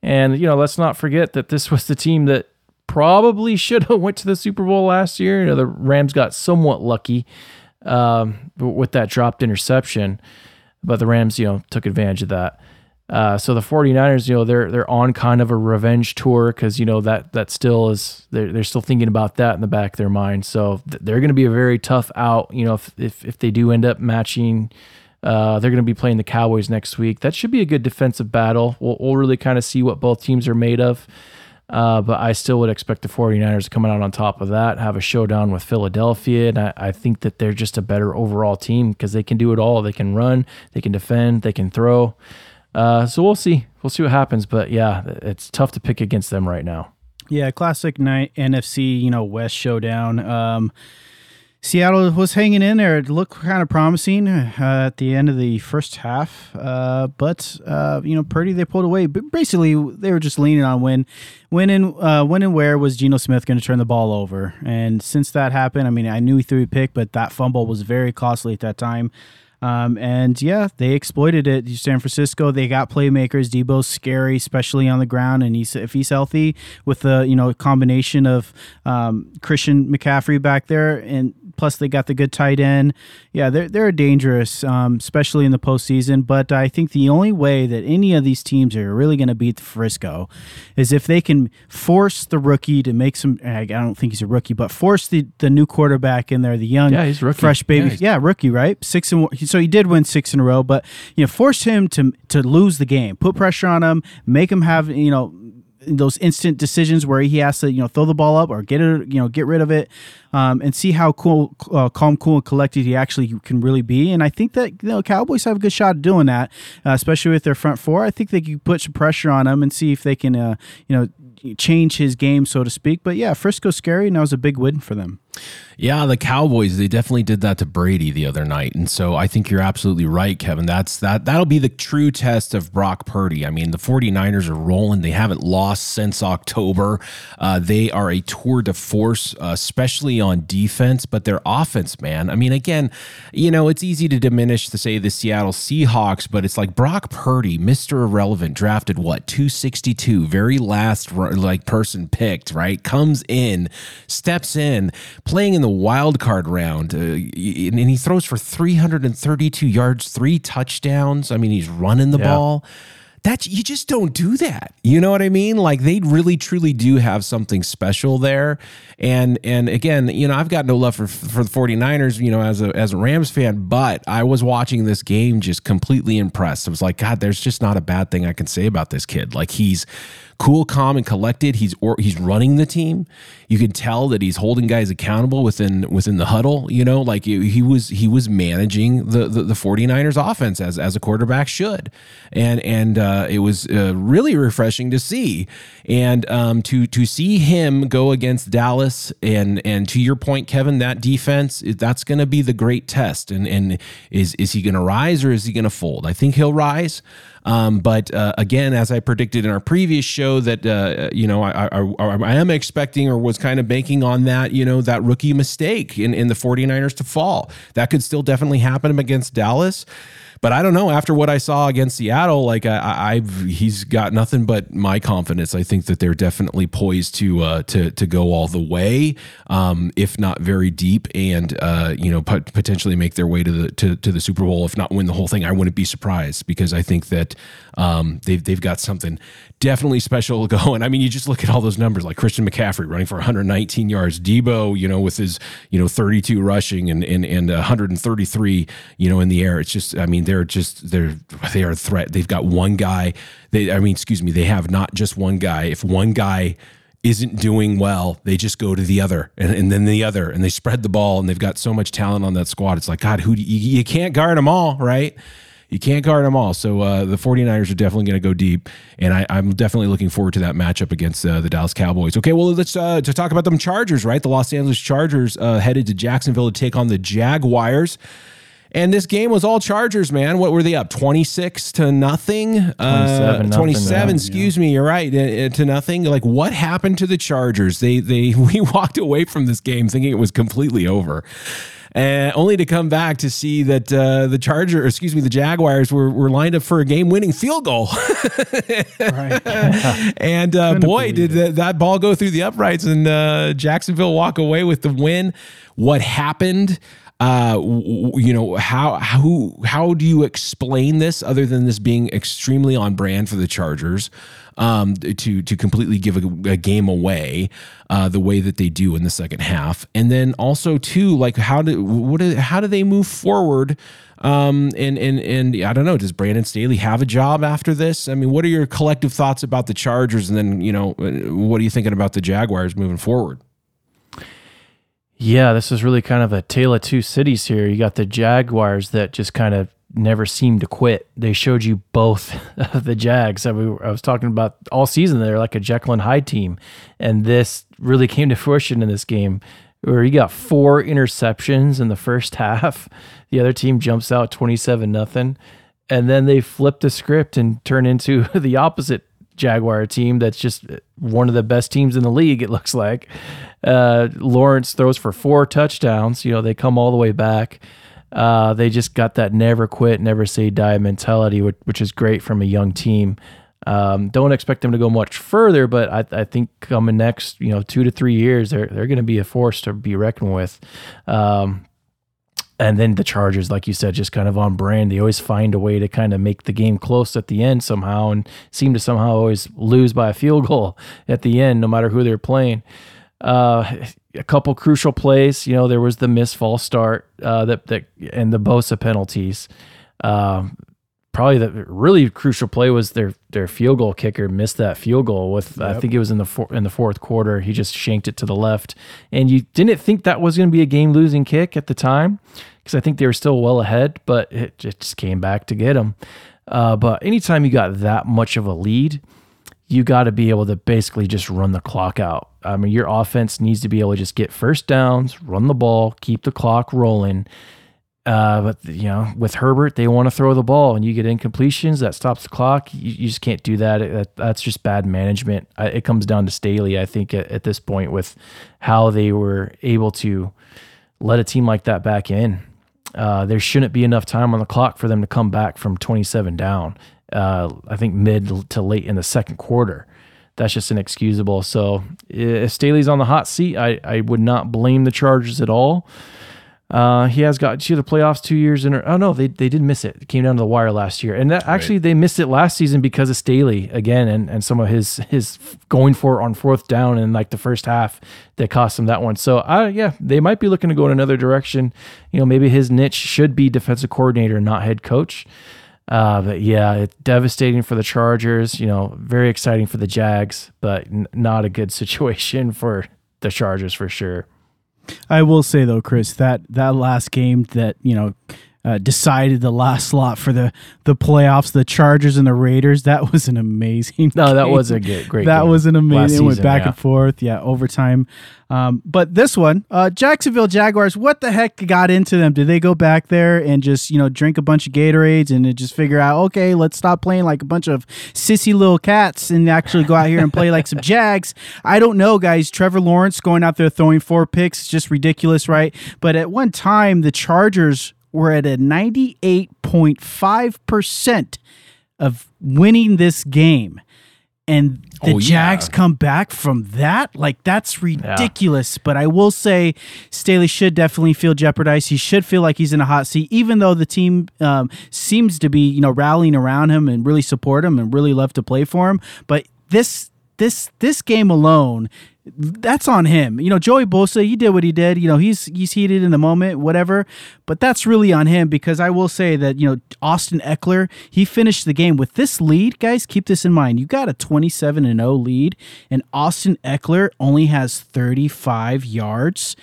And you know, let's not forget that this was the team that probably should have went to the Super Bowl last year. You know, the Rams got somewhat lucky um, with that dropped interception, but the Rams, you know, took advantage of that. Uh, so the 49ers, you know, they're they're on kind of a revenge tour because you know that that still is they're they're still thinking about that in the back of their mind. So th- they're going to be a very tough out. You know, if if, if they do end up matching, uh, they're going to be playing the Cowboys next week. That should be a good defensive battle. We'll, we'll really kind of see what both teams are made of. Uh, but I still would expect the 49ers to come out on top of that, have a showdown with Philadelphia. And I, I think that they're just a better overall team because they can do it all. They can run, they can defend, they can throw. Uh, so we'll see. We'll see what happens. But yeah, it's tough to pick against them right now.
Yeah, classic night NFC, you know, West showdown. Um, Seattle was hanging in there. It looked kind of promising uh, at the end of the first half, uh, but uh, you know, Purdy they pulled away. But basically, they were just leaning on when, when and uh, when and where was Geno Smith going to turn the ball over? And since that happened, I mean, I knew he threw a pick, but that fumble was very costly at that time. Um, and yeah, they exploited it. San Francisco, they got playmakers. Deebo's scary, especially on the ground, and he's if he's healthy with the you know combination of um, Christian McCaffrey back there, and plus they got the good tight end. Yeah, they're they're dangerous, um, especially in the postseason. But I think the only way that any of these teams are really going to beat the Frisco is if they can force the rookie to make some. I don't think he's a rookie, but force the the new quarterback in there, the young,
yeah, he's rookie.
fresh baby,
Yeah,
yeah, rookie, right? Six and. So he did win six in a row, but you know, force him to to lose the game, put pressure on him, make him have you know those instant decisions where he has to you know throw the ball up or get it you know get rid of it um, and see how cool uh, calm cool and collected he actually can really be. And i think that you know cowboys have a good shot at doing that uh, especially with their front four. I think they can put some pressure on him and see if they can uh, you know change his game so to speak. But yeah frisco scary and that was a big win for them
Yeah, the Cowboys, they definitely did that to Brady the other night. And so I think you're absolutely right, Kevin. That's that that'll be the true test of Brock Purdy. I mean, the 49ers are rolling. They haven't lost since October. Uh, they are a tour de force, uh, especially on defense, but their offense, man. I mean, again, you know, it's easy to diminish to say the Seattle Seahawks, but it's like Brock Purdy, Mr. Irrelevant, drafted what, 262, very last like person picked, right? Comes in, steps in, playing in the wild card round, uh, and he throws for 332 yards, three touchdowns. I mean, he's running the
Yeah.
ball. That you just don't do that. You know what I mean? Like they really truly do have something special there. And and again, you know, I've got no love for for the 49ers, you know, as a as a Rams fan, but I was watching this game just completely impressed. I was like, god, there's just not a bad thing I can say about this kid. Like he's cool, calm, and collected. He's or he's running the team. You can tell that he's holding guys accountable within within the huddle. You know, like he he was he was managing the the, the 49ers offense as as a quarterback should, and and uh, it was uh, really refreshing to see, and um, to to see him go against Dallas and and to your point, Kevin, that defense that's going to be the great test. And and is is he going to rise or is he going to fold? I think he'll rise. Um, but uh, again, as I predicted in our previous show, that uh, you know I, I, I, am expecting or was kind of banking on that you know that rookie mistake in, in the 49ers to fall. That could still definitely happen against Dallas. But I don't know. After what I saw against Seattle, like I, I've he's got nothing but my confidence. I think that they're definitely poised to uh, to to go all the way, um, if not very deep, and uh, you know pot- potentially make their way to the to, to the Super Bowl. If not win the whole thing, I wouldn't be surprised because I think that um, they've they've got something definitely special going. I mean, you just look at all those numbers, like Christian McCaffrey running for 119 yards, Deebo, you know, with his you know 32 rushing and and and 133, you know, in the air. It's just, I mean, they're just they're they are a threat. They've got one guy. They, I mean, excuse me, they have not just one guy. If one guy isn't doing well, they just go to the other and, and then the other, and they spread the ball. And they've got so much talent on that squad. It's like God, who do you, you can't guard them all, right? You can't guard them all. So uh, the 49ers are definitely going to go deep. And I, I'm definitely looking forward to that matchup against uh, the Dallas Cowboys. Okay, well, let's uh, to talk about them Chargers, right? The Los Angeles Chargers uh, headed to Jacksonville to take on the Jaguars. And this game was all Chargers, man. What were they up? 26 to nothing?
27 nothing,
27,
yeah.
excuse me. You're right. uh, uh, to nothing. Like what happened to the Chargers? They they we walked away from this game thinking it was completely over. Uh, only to come back to see that uh, the Charger, excuse me, the Jaguars were, were lined up for a game-winning field goal,
Right.
and uh, boy, did that, that ball go through the uprights, and uh, Jacksonville walk away with the win. What happened? Uh, you know how how how do you explain this other than this being extremely on brand for the Chargers? Um, to to completely give a, a game away uh, the way that they do in the second half, and then also too like how do what do, how do they move forward? Um, and and and I don't know. Does Brandon Staley have a job after this? I mean, what are your collective thoughts about the Chargers, and then you know what are you thinking about the Jaguars moving forward?
Yeah, this is really kind of a tale of two cities here. You got the Jaguars that just kind of never seem to quit. They showed you both of the Jags. I, I was talking about all season. They're like a Jekyll and Hyde team, and this really came to fruition in this game where you got four interceptions in the first half. The other team jumps out twenty-seven nothing, and then they flip the script and turn into the opposite Jaguar team that's just one of the best teams in the league, it looks like. Uh, Lawrence throws for four touchdowns. You know, they come all the way back. Uh, they just got that never quit, never say die mentality, which, which is great from a young team. Um, don't expect them to go much further, but I, I, think coming next, you know, two to three years, they're they're going to be a force to be reckoned with. Um, and then the Chargers, like you said, just kind of on brand. They always find a way to kind of make the game close at the end somehow, and seem to somehow always lose by a field goal at the end, no matter who they're playing. Uh, a couple crucial plays, you know, there was the missed false start uh, that that and the Bosa penalties. Um, probably the really crucial play was their their field goal kicker missed that field goal with yep. I think it was in the for, in the fourth quarter. He just shanked it to the left, and you didn't think that was going to be a game losing kick at the time because I think they were still well ahead, but it just came back to get them. Uh, but anytime you got that much of a lead, you got to be able to basically just run the clock out. I mean, your offense needs to be able to just get first downs, run the ball, keep the clock rolling uh, but you know, with Herbert, they want to throw the ball, and you get incompletions that stops the clock. You, you just can't do that. It, that's just bad management. it comes down to Staley, I think, at, at, this point with how they were able to let a team like that back in. Uh, there shouldn't be enough time on the clock for them to come back from 27 down. Uh, I think mid to late in the second quarter. That's just inexcusable. So if Staley's on the hot seat, I, I would not blame the Chargers at all. Uh, he has got to the playoffs two years in. Oh no, they they did miss it. It came down to the wire last year, and that, actually they missed it last season because of Staley again, and, and some of his his going for it on fourth down in like the first half that cost him that one. So uh, yeah, they might be looking to go in another direction. You know, maybe his niche should be defensive coordinator, not head coach. Uh, but yeah, it's devastating for the Chargers. You know, very exciting for the Jags, but n- not a good situation for the Chargers for sure.
I will say though, Chris, that that last game that you know uh, decided the last slot for the the playoffs, the Chargers and the Raiders. That was an amazing.
No,
game.
that was a good, great.
That was an amazing. It went back
yeah.
and forth. Yeah, overtime. Um, but this one, uh, Jacksonville Jaguars. What the heck got into them? Did they go back there and just you know drink a bunch of Gatorades and just figure out okay, let's stop playing like a bunch of sissy little cats and actually go out here and play like some Jags? I don't know, guys. Trevor Lawrence going out there throwing four picks, is just ridiculous, right? But at one time, the Chargers we're at a 98.5% of winning this game. And the
Oh,
Jags
yeah.
come back from that? Like, that's ridiculous. But I will say, Staley should definitely feel jeopardized. He should feel like he's in a hot seat, even though the team um, seems to be, you know, rallying around him and really support him and really love to play for him. But this this this game alone that's on him. You know, Joey Bosa, he did what he did. You know, he's he's heated in the moment, whatever. But that's really on him because I will say that you know Austin Ekeler, he finished the game with this lead. Guys, keep this in mind. You got a twenty-seven and zero lead, and Austin Ekeler only has thirty-five yards.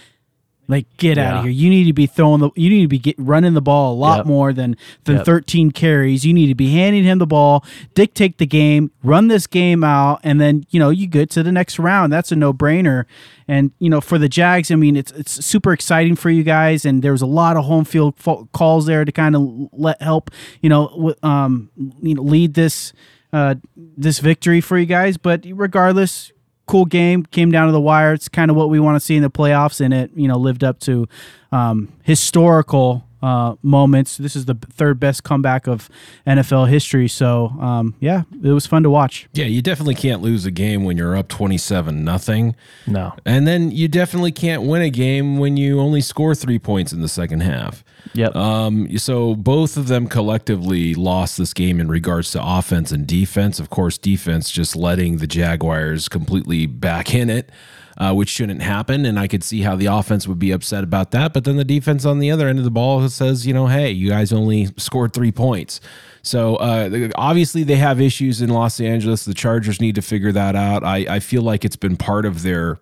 Like, get out of here! You need to be throwing the. You need to be get, running the ball a lot
Yep.
more than than
Yep.
13 carries. You need to be handing him the ball, dictate the game, run this game out, and then you know you get to the next round. That's a no brainer. And you know for the Jags, I mean it's it's super exciting for you guys, and there was a lot of home field fo- calls there to kind of let help you know w- um you know lead this uh this victory for you guys. But regardless. Cool game came down to the wire. It's kind of what we want to see in the playoffs, and it you know lived up to um, historical uh, moments. This is the third best comeback of NFL history. So um, yeah, it was fun to watch.
Yeah, you definitely can't lose a game when you're up 27 nothing.
No.
And then you definitely can't win a game when you only score three points in the second half.
Yep.
Um, so both of them collectively lost this game in regards to offense and defense. Of course, defense just letting the Jaguars completely back in it. Uh, which shouldn't happen. And I could see how the offense would be upset about that. But then the defense on the other end of the ball says, you know, hey, you guys only scored three points. So uh, obviously they have issues in Los Angeles. The Chargers need to figure that out. I, I feel like it's been part of their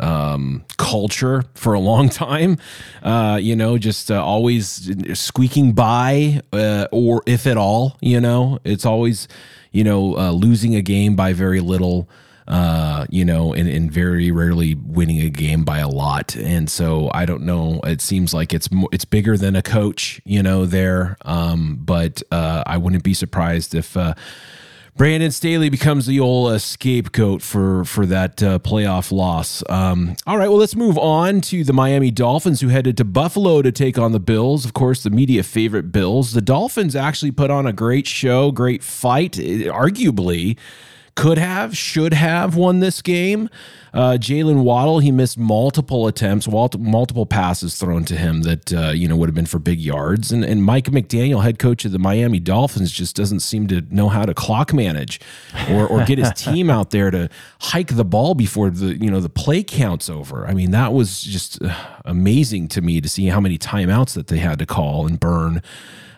um, culture for a long time. Uh, you know, just uh, always squeaking by, uh, or if at all, you know, it's always, you know, uh, losing a game by very little. Uh, you know, and, and very rarely winning a game by a lot, and so I don't know. It seems like it's mo- it's bigger than a coach, you know. There, um, but uh, I wouldn't be surprised if uh, Brandon Staley becomes the old uh, scapegoat for for that uh, playoff loss. Um, all right, well, let's move on to the Miami Dolphins, who headed to Buffalo to take on the Bills. Of course, the media favorite Bills. The Dolphins actually put on a great show, great fight, eh, arguably could have, should have won this game. Uh, Jaylen Waddle, he missed multiple attempts, multiple passes thrown to him that uh, you know would have been for big yards. And, and Mike McDaniel, head coach of the Miami Dolphins, just doesn't seem to know how to clock manage or, or get his team out there to hike the ball before the you know the play counts over. I mean, that was just uh, amazing to me to see how many timeouts that they had to call and burn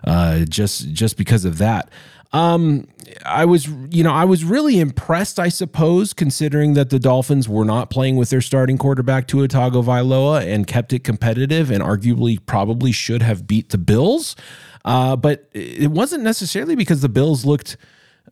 uh, just just because of that. Um, I was, you know, I was really impressed, I suppose, considering that the Dolphins were not playing with their starting quarterback Tua Tagovailoa and kept it competitive, and arguably probably should have beat the Bills. Uh, but it wasn't necessarily because the Bills looked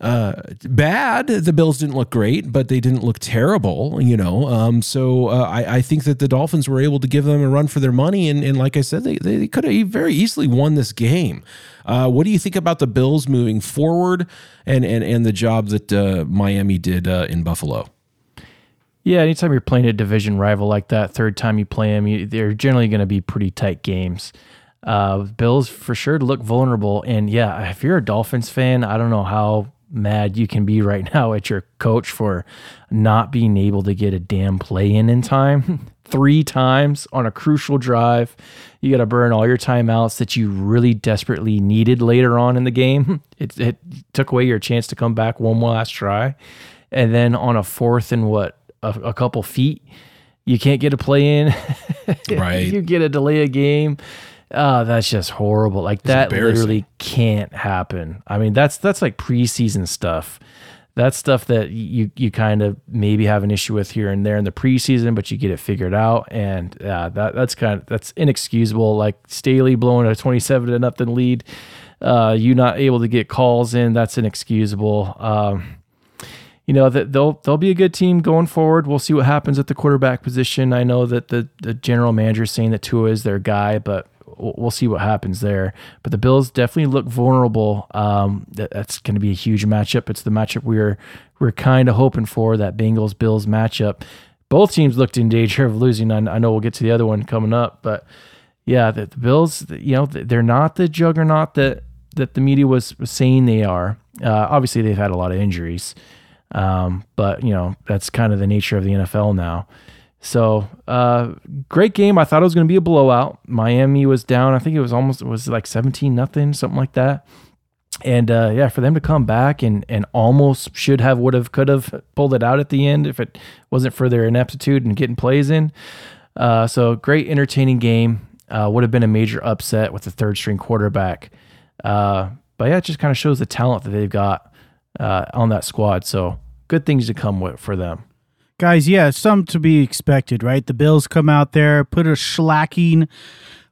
uh, bad. The Bills didn't look great, but they didn't look terrible, you know. Um, so uh, I, I, think that the Dolphins were able to give them a run for their money. And, and like I said, they, they could have very easily won this game. Uh, what do you think about the Bills moving forward and, and, and the job that uh, Miami did uh, in Buffalo?
Yeah, anytime you're playing a division rival like that, third time you play them, you, they're generally going to be pretty tight games. Uh, Bills for sure to look vulnerable. And yeah, if you're a Dolphins fan, I don't know how mad you can be right now at your coach for not being able to get a damn play in in time three times on a crucial drive. You got to burn all your timeouts that you really desperately needed later on in the game. It, it took away your chance to come back one last try. And then on a fourth and what, a, a couple feet, you can't get a play in.
Right.
you get a delay a game. Oh, that's just horrible. Like it's that literally can't happen. I mean, that's that's like preseason stuff. That's stuff that you you kind of maybe have an issue with here and there in the preseason, but you get it figured out, and uh, that that's kind of that's inexcusable. Like Staley blowing a twenty-seven to nothing lead, uh, you not able to get calls in, that's inexcusable. Um, you know that they'll they'll be a good team going forward. We'll see what happens at the quarterback position. I know that the the general manager is saying that Tua is their guy, but we'll see what happens there. But the Bills definitely look vulnerable. Um, that, that's going to be a huge matchup. It's the matchup we are we're kind of hoping for that Bengals Bills matchup. Both teams looked in danger of losing. I, I know we'll get to the other one coming up, but yeah, the, the Bills, you know, they're not the juggernaut that that the media was, was saying they are. Uh, obviously, they've had a lot of injuries, um, but you know that's kind of the nature of the NFL now. So, uh, great game. I thought it was going to be a blowout. Miami was down. I think it was almost it was like 17 nothing, something like that. And uh, yeah, for them to come back and and almost should have, would have, could have pulled it out at the end if it wasn't for their ineptitude and getting plays in. Uh, so great, entertaining game. Uh, would have been a major upset with the third string quarterback. Uh, but yeah, it just kind of shows the talent that they've got uh, on that squad. So good things to come with for them.
Guys, yeah, some to be expected, right? The Bills come out there, put a slacking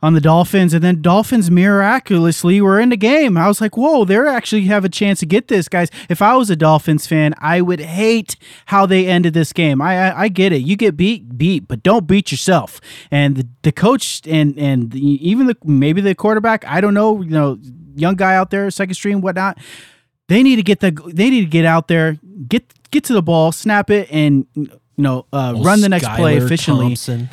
on the Dolphins, and then Dolphins miraculously were in the game. I was like, whoa, they actually have a chance to get this, guys. If I was a Dolphins fan, I would hate how they ended this game. I I, I get it. You get beat, beat, but don't beat yourself. And the, the coach and and the, even the maybe the quarterback, I don't know, you know, young guy out there, second stream, whatnot. They need to get the they need to get out there, get get to the ball, snap it, and you know, uh, run the next play efficiently.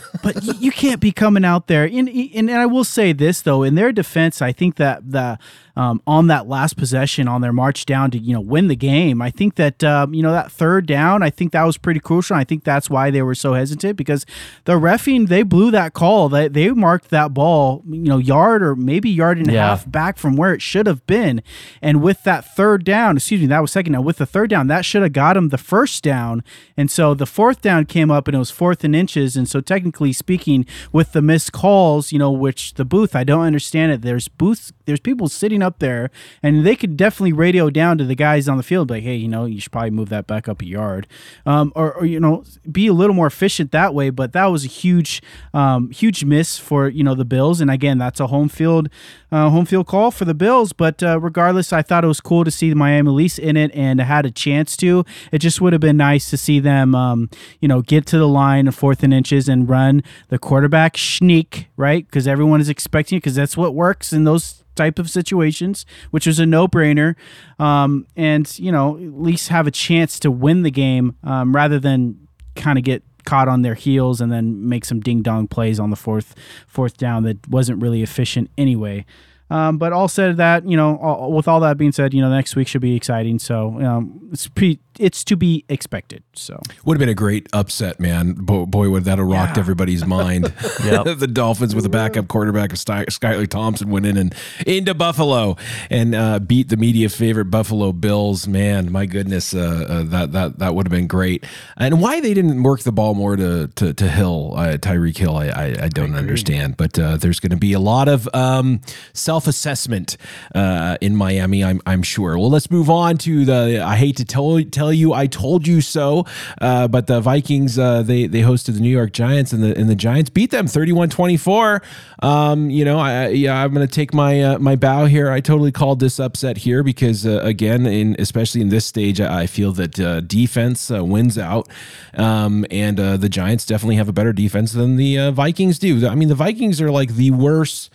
But y- you can't be coming out there. And, and, and I will say this though, in their defense, I think that the um, on that last possession on their march down to you know win the game, I think that um, you know that third down, I think that was pretty crucial. I think that's why they were so hesitant because the refing they blew that call. They they marked that ball you know yard or maybe yard and a
Yeah.
half back from where it should have been. And with that third down, excuse me, that was second Now With the third down, that should have got him the first down. And so the fourth down came up and it was fourth and inches. And so technically speaking, with the missed calls, you know, which the booth, I don't understand it. There's booths, there's people sitting up there and they could definitely radio down to the guys on the field, like, hey, you know, you should probably move that back up a yard. Um, or, or, you know, be a little more efficient that way. But that was a huge, um, huge miss for, you know, the Bills. And again, that's a home field, uh, home field call for the Bills. But uh, regardless, I thought it was cool to see the Miami Leafs in it and had a chance to. It just would have been nice to see them, um, you know, get to the line of fourth and inches and run the quarterback sneak, right? Because everyone is expecting it because that's what works in those type of situations, which was a no-brainer, um, and you know at least have a chance to win the game um, rather than kind of get caught on their heels and then make some ding dong plays on the fourth fourth down that wasn't really efficient anyway. Um, but all said that, you know, all, with all that being said, you know, next week should be exciting. So um, it's pre- it's to be expected. So
Would have been a great upset, man. Boy, boy would that have rocked
Yeah.
everybody's mind.
Yep.
the Dolphins with a backup quarterback of Sky- Skylar Thompson went in and into Buffalo and uh, beat the media favorite Buffalo Bills. Man, my goodness, uh, uh, that that that would have been great. And why they didn't work the ball more to to, to Hill, uh, Tyreek Hill, I I, I don't understand. But uh, there's going to be a lot of um, self assessment uh, in Miami, I'm I'm sure. Well, let's move on to the. I hate to tell tell you, I told you so. Uh, but the Vikings, uh, they they hosted the New York Giants, and the and the Giants beat them 31-24. Um, you know, I yeah, I'm going to take my uh, my bow here. I totally called this upset here because uh, again, in especially in this stage, I feel that uh, defense uh, wins out, um, and the Giants definitely have a better defense than the Vikings do. I mean, the Vikings are like the worst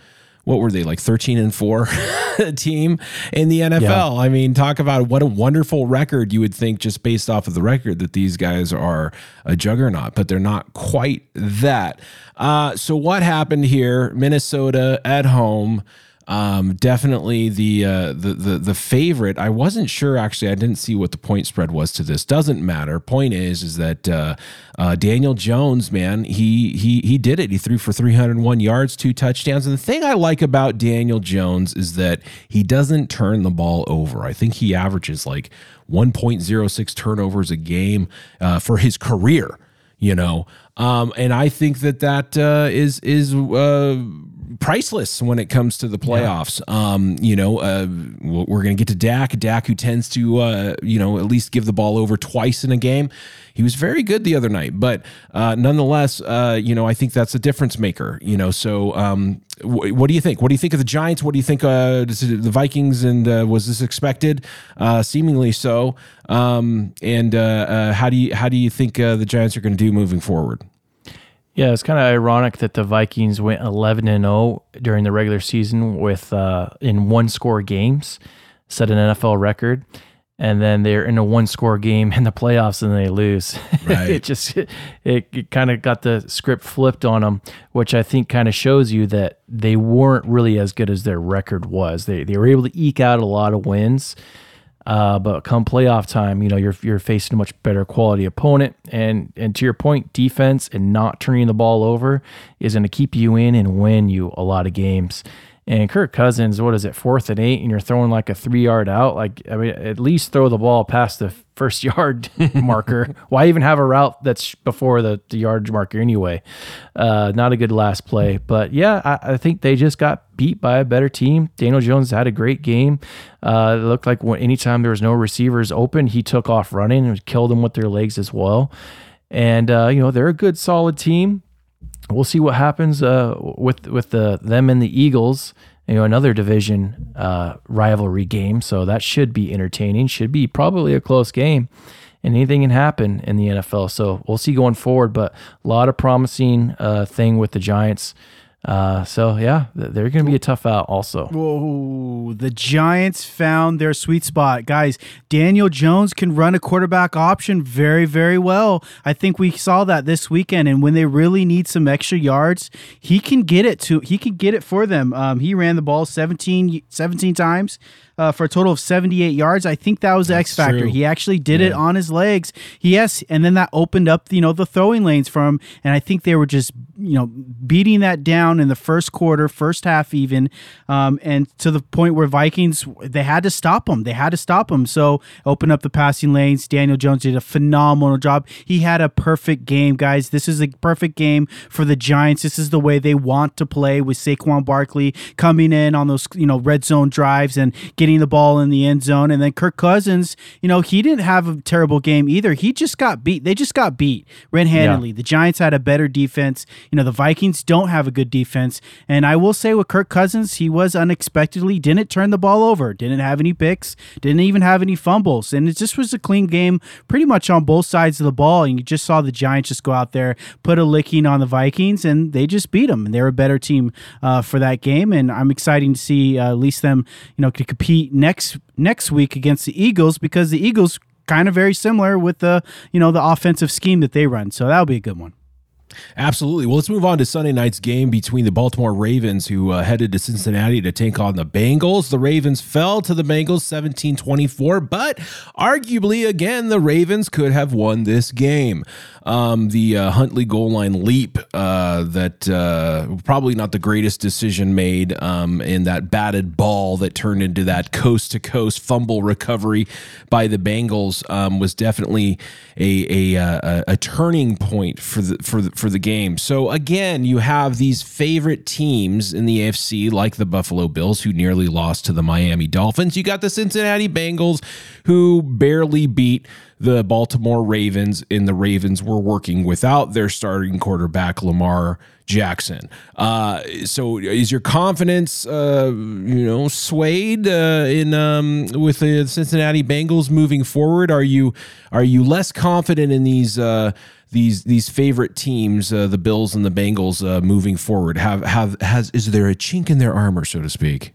what were they like 13 and 4 team in the NFL.
Yeah.
I mean, talk about what a wonderful record you would think just based off of the record that these guys are a juggernaut, but they're not quite that. Uh, so what happened here? Minnesota at home. Um, definitely the, uh, the the the favorite. I wasn't sure actually. I didn't see what the point spread was to this. Doesn't matter. Point is, is that uh, uh, Daniel Jones, man, he he he did it. He threw for 301 yards, two touchdowns. And the thing I like about Daniel Jones is that he doesn't turn the ball over. I think he averages like 1.06 turnovers a game uh, for his career. You know, um, and I think that that uh, is is uh, priceless when it comes to the playoffs. Um, you know, uh, we're going to get to Dak. Dak, who tends to, uh, you know, at least give the ball over twice in a game. He was very good the other night, but uh, nonetheless, uh, you know, I think that's a difference maker. You know, so um, wh- what do you think? What do you think of the Giants? What do you think uh, the Vikings? And uh, was this expected? Uh, seemingly so. Um, and uh, uh, how do you how do you think uh, the Giants are going to do moving forward?
Yeah, it's kind of ironic that the Vikings went 11 and 0 during the regular season with uh, in one score games, set an NFL record, and then they're in a one score game in the playoffs and they lose.
Right.
it just it, it kind of got the script flipped on them, which I think kind of shows you that they weren't really as good as their record was. They they were able to eke out a lot of wins. Uh, but come playoff time, you know you're you're facing a much better quality opponent, and and to your point, defense and not turning the ball over is going to keep you in and win you a lot of games. And Kirk Cousins, what is it, fourth and eight, and you're throwing like a three yard out? Like I mean, at least throw the ball past the first yard marker. Why even have a route that's before the, the yard marker anyway? Uh, not a good last play, but yeah, I, I think they just got beat by a better team. Daniel Jones had a great game. Uh, it looked like when, anytime there was no receivers open, he took off running and killed them with their legs as well. And uh, you know they're a good, solid team. We'll see what happens uh, with with the them and the Eagles. You know, another division uh, rivalry game, so that should be entertaining. Should be probably a close game, and anything can happen in the NFL. So we'll see going forward. But a lot of promising uh, thing with the Giants. Uh, so yeah, they're going to be a tough out also.
Whoa, the Giants found their sweet spot. Guys, Daniel Jones can run a quarterback option very, very well. I think we saw that this weekend. And when they really need some extra yards, he can get it to he can get it for them. Um, he ran the ball 17, 17 times uh, for a total of 78 yards. I think that was the X factor.
true.
He actually did it on his legs. Yes, and then that opened up, you know, the throwing lanes for him. And I think they were just, you know, beating that down in the first quarter, first half even, um, and to the point where Vikings they had to stop them. They had to stop them. So open up the passing lanes. Daniel Jones did a phenomenal job. He had a perfect game, guys. This is a perfect game for the Giants. This is the way they want to play with Saquon Barkley coming in on those, you know, red zone drives and getting the ball in the end zone. And then Kirk Cousins, you know, he didn't have a terrible game either. He just got beat. They just got beat red handedly. The Giants had a better defense. You know, the Vikings don't have a good defense. And I will say with Kirk Cousins, he was unexpectedly didn't turn the ball over, didn't have any picks, didn't even have any fumbles. And it just was a clean game pretty much on both sides of the ball. And you just saw the Giants just go out there, put a licking on the Vikings, and they just beat them. And they're a better team uh, for that game. And I'm excited to see uh, at least them, you know, to compete next next week against the Eagles because the Eagles kind of very similar with the you know the offensive scheme that they run. So that'll be a good one.
Absolutely. Well, let's move on to Sunday night's game between the Baltimore Ravens, who uh, headed to Cincinnati to take on the Bengals. The Ravens fell to the Bengals 17 24, but arguably, again, the Ravens could have won this game. Um, the uh, Huntley goal line leap, uh, that uh, probably not the greatest decision made um, in that batted ball that turned into that coast to coast fumble recovery by the Bengals, um, was definitely a, a, uh, a, a turning point for the, for the, for the game. So again, you have these favorite teams in the AFC, like the Buffalo Bills, who nearly lost to the Miami Dolphins. You got the Cincinnati Bengals, who barely beat the Baltimore Ravens, and the Ravens were working without their starting quarterback, Lamar Jackson. Uh, so, is your confidence, uh, you know, swayed uh, in um, with the Cincinnati Bengals moving forward? Are you are you less confident in these? These these favorite teams, uh, the Bills and the Bengals, uh, moving forward, have have has is there a chink in their armor, so to speak?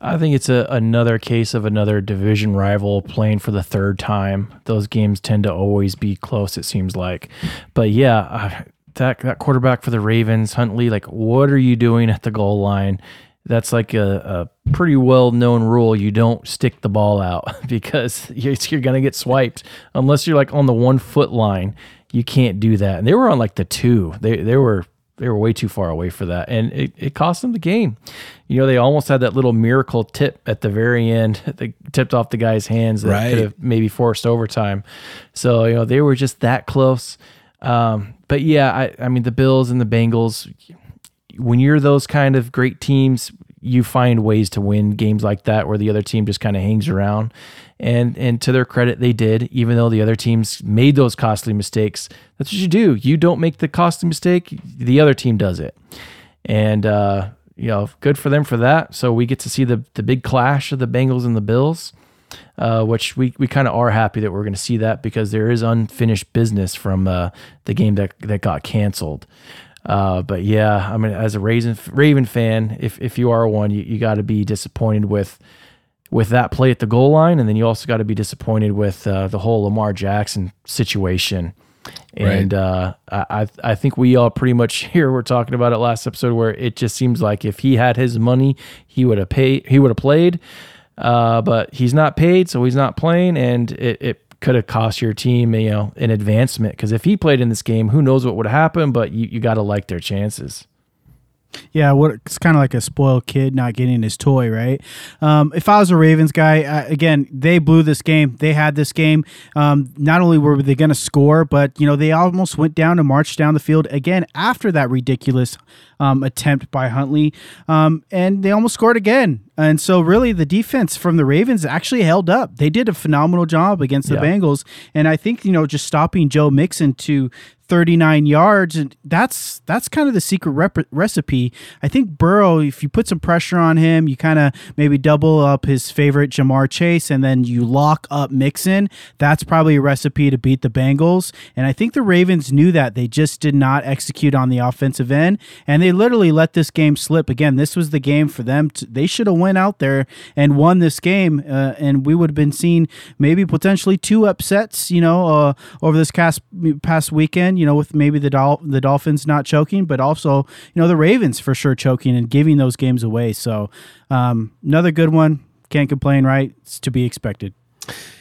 I think it's a, another case of another division rival playing for the third time. Those games tend to always be close, it seems like. But yeah, that that quarterback for the Ravens, Huntley, like, what are you doing at the goal line? That's like a, a pretty well known rule. You don't stick the ball out because you're, you're going to get swiped unless you're like on the one foot line. You can't do that. And they were on like the two. They they were they were way too far away for that, and it, it cost them the game. You know, they almost had that little miracle tip at the very end that tipped off the guy's hands that
Right.
could have maybe forced overtime. So you know they were just that close. Um, but yeah, I, I mean the Bills and the Bengals. When you're those kind of great teams, you find ways to win games like that where the other team just kind of hangs around. And and to their credit, they did. Even though the other teams made those costly mistakes, that's what you do. You don't make the costly mistake; the other team does it. And uh, you know, good for them for that. So we get to see the the big clash of the Bengals and the Bills, uh, which we we kind of are happy that we're going to see that because there is unfinished business from uh, the game that that got canceled. Uh, but yeah, I mean, as a Raven Raven fan, if if you are one, you, you got to be disappointed with with that play at the goal line, and then you also got to be disappointed with uh, the whole Lamar Jackson situation. And uh, I I- I think we all pretty much here were talking about it last episode, where it just seems like if he had his money, he would have paid, he would have played, uh, but he's not paid, so he's not playing, and it. it could have cost your team, you know, an advancement. Because if he played in this game, who knows what would happen? But you, you got to like their chances.
Yeah, what it's kind of like a spoiled kid not getting his toy, right? Um, if I was a Ravens guy, uh, again, they blew this game. They had this game. Um, not only were they going to score, but you know they almost went down and marched down the field again after that ridiculous um, attempt by Huntley, um, and they almost scored again. And so, really, the defense from the Ravens actually held up. They did a phenomenal job against the
Yeah.
Bengals. And I think, you know, just stopping Joe Mixon to 39 yards and that's that's kind of the secret rep- recipe. I think Burrow if you put some pressure on him, you kind of maybe double up his favorite Ja'Marr Chase and then you lock up Mixon, that's probably a recipe to beat the Bengals. And I think the Ravens knew that. They just did not execute on the offensive end and they literally let this game slip. Again, this was the game for them. To, they should have went out there and won this game uh, and we would have been seeing maybe potentially two upsets, you know, uh, over this past past weekend, you know, with maybe the Dol- the Dolphins not choking, but also, you know, the Ravens for sure choking and giving those games away. So, um, another good one. Can't complain, right? It's to be expected.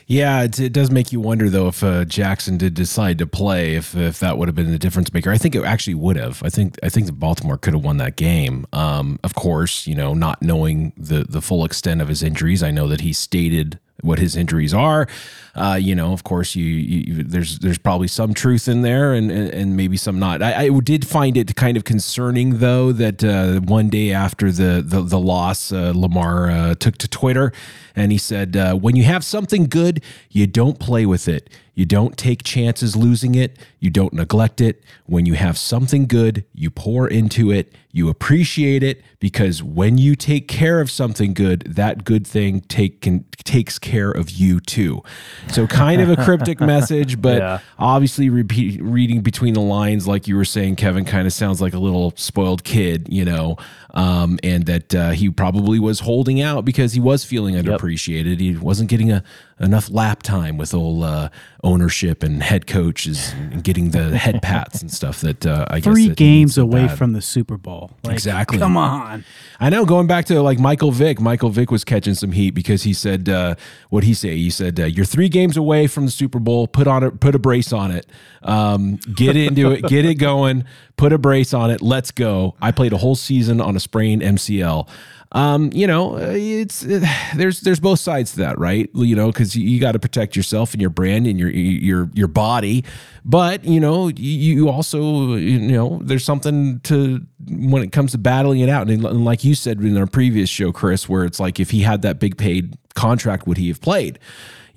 Yeah, it, it does make you wonder though if uh, Jackson did decide to play, if if that would have been the difference maker. I think it actually would have. I think I think that Baltimore could have won that game. Um, of course, you know, not knowing the the full extent of his injuries, I know that he stated what his injuries are. Uh, you know, of course, you, you there's there's probably some truth in there, and and, and maybe some not. I, I did find it kind of concerning though that uh, one day after the the, the loss, uh, Lamar uh, took to Twitter and he said, uh, "When you have something good, you don't play with it." You don't take chances losing it. You don't neglect it. When you have something good, you pour into it. You appreciate it because when you take care of something good, that good thing take can, takes care of you too. So kind of a cryptic message, but
Yeah.
obviously repeat, reading between the lines, like you were saying, Kevin, kind of sounds like a little spoiled kid, you know, um, and that uh, he probably was holding out because he was feeling underappreciated. He wasn't getting a enough lap time with old uh, ownership and head coaches and getting the head pats and stuff. That uh, I guess
Three
he needs
games away
bad.
from the Super Bowl. Like,
Exactly.
Come on.
I know. Going back to like Michael Vick, Michael Vick was catching some heat because he said, uh, "What he say?" He said, uh, "You're three games away from the Super Bowl. Put on it. Put a brace on it. Um, get into it. Get it going. Put a brace on it. Let's go." I played a whole season on a sprained MCL. Um, you know, uh, it's uh, there's there's both sides to that, right? You know, because you, you got to protect yourself and your brand and your your your body, but you know, you, you also you know there's something to when it comes to battling it out, and, and like you said in our previous show, Chris, where it's like if he had that big paid contract, would he have played?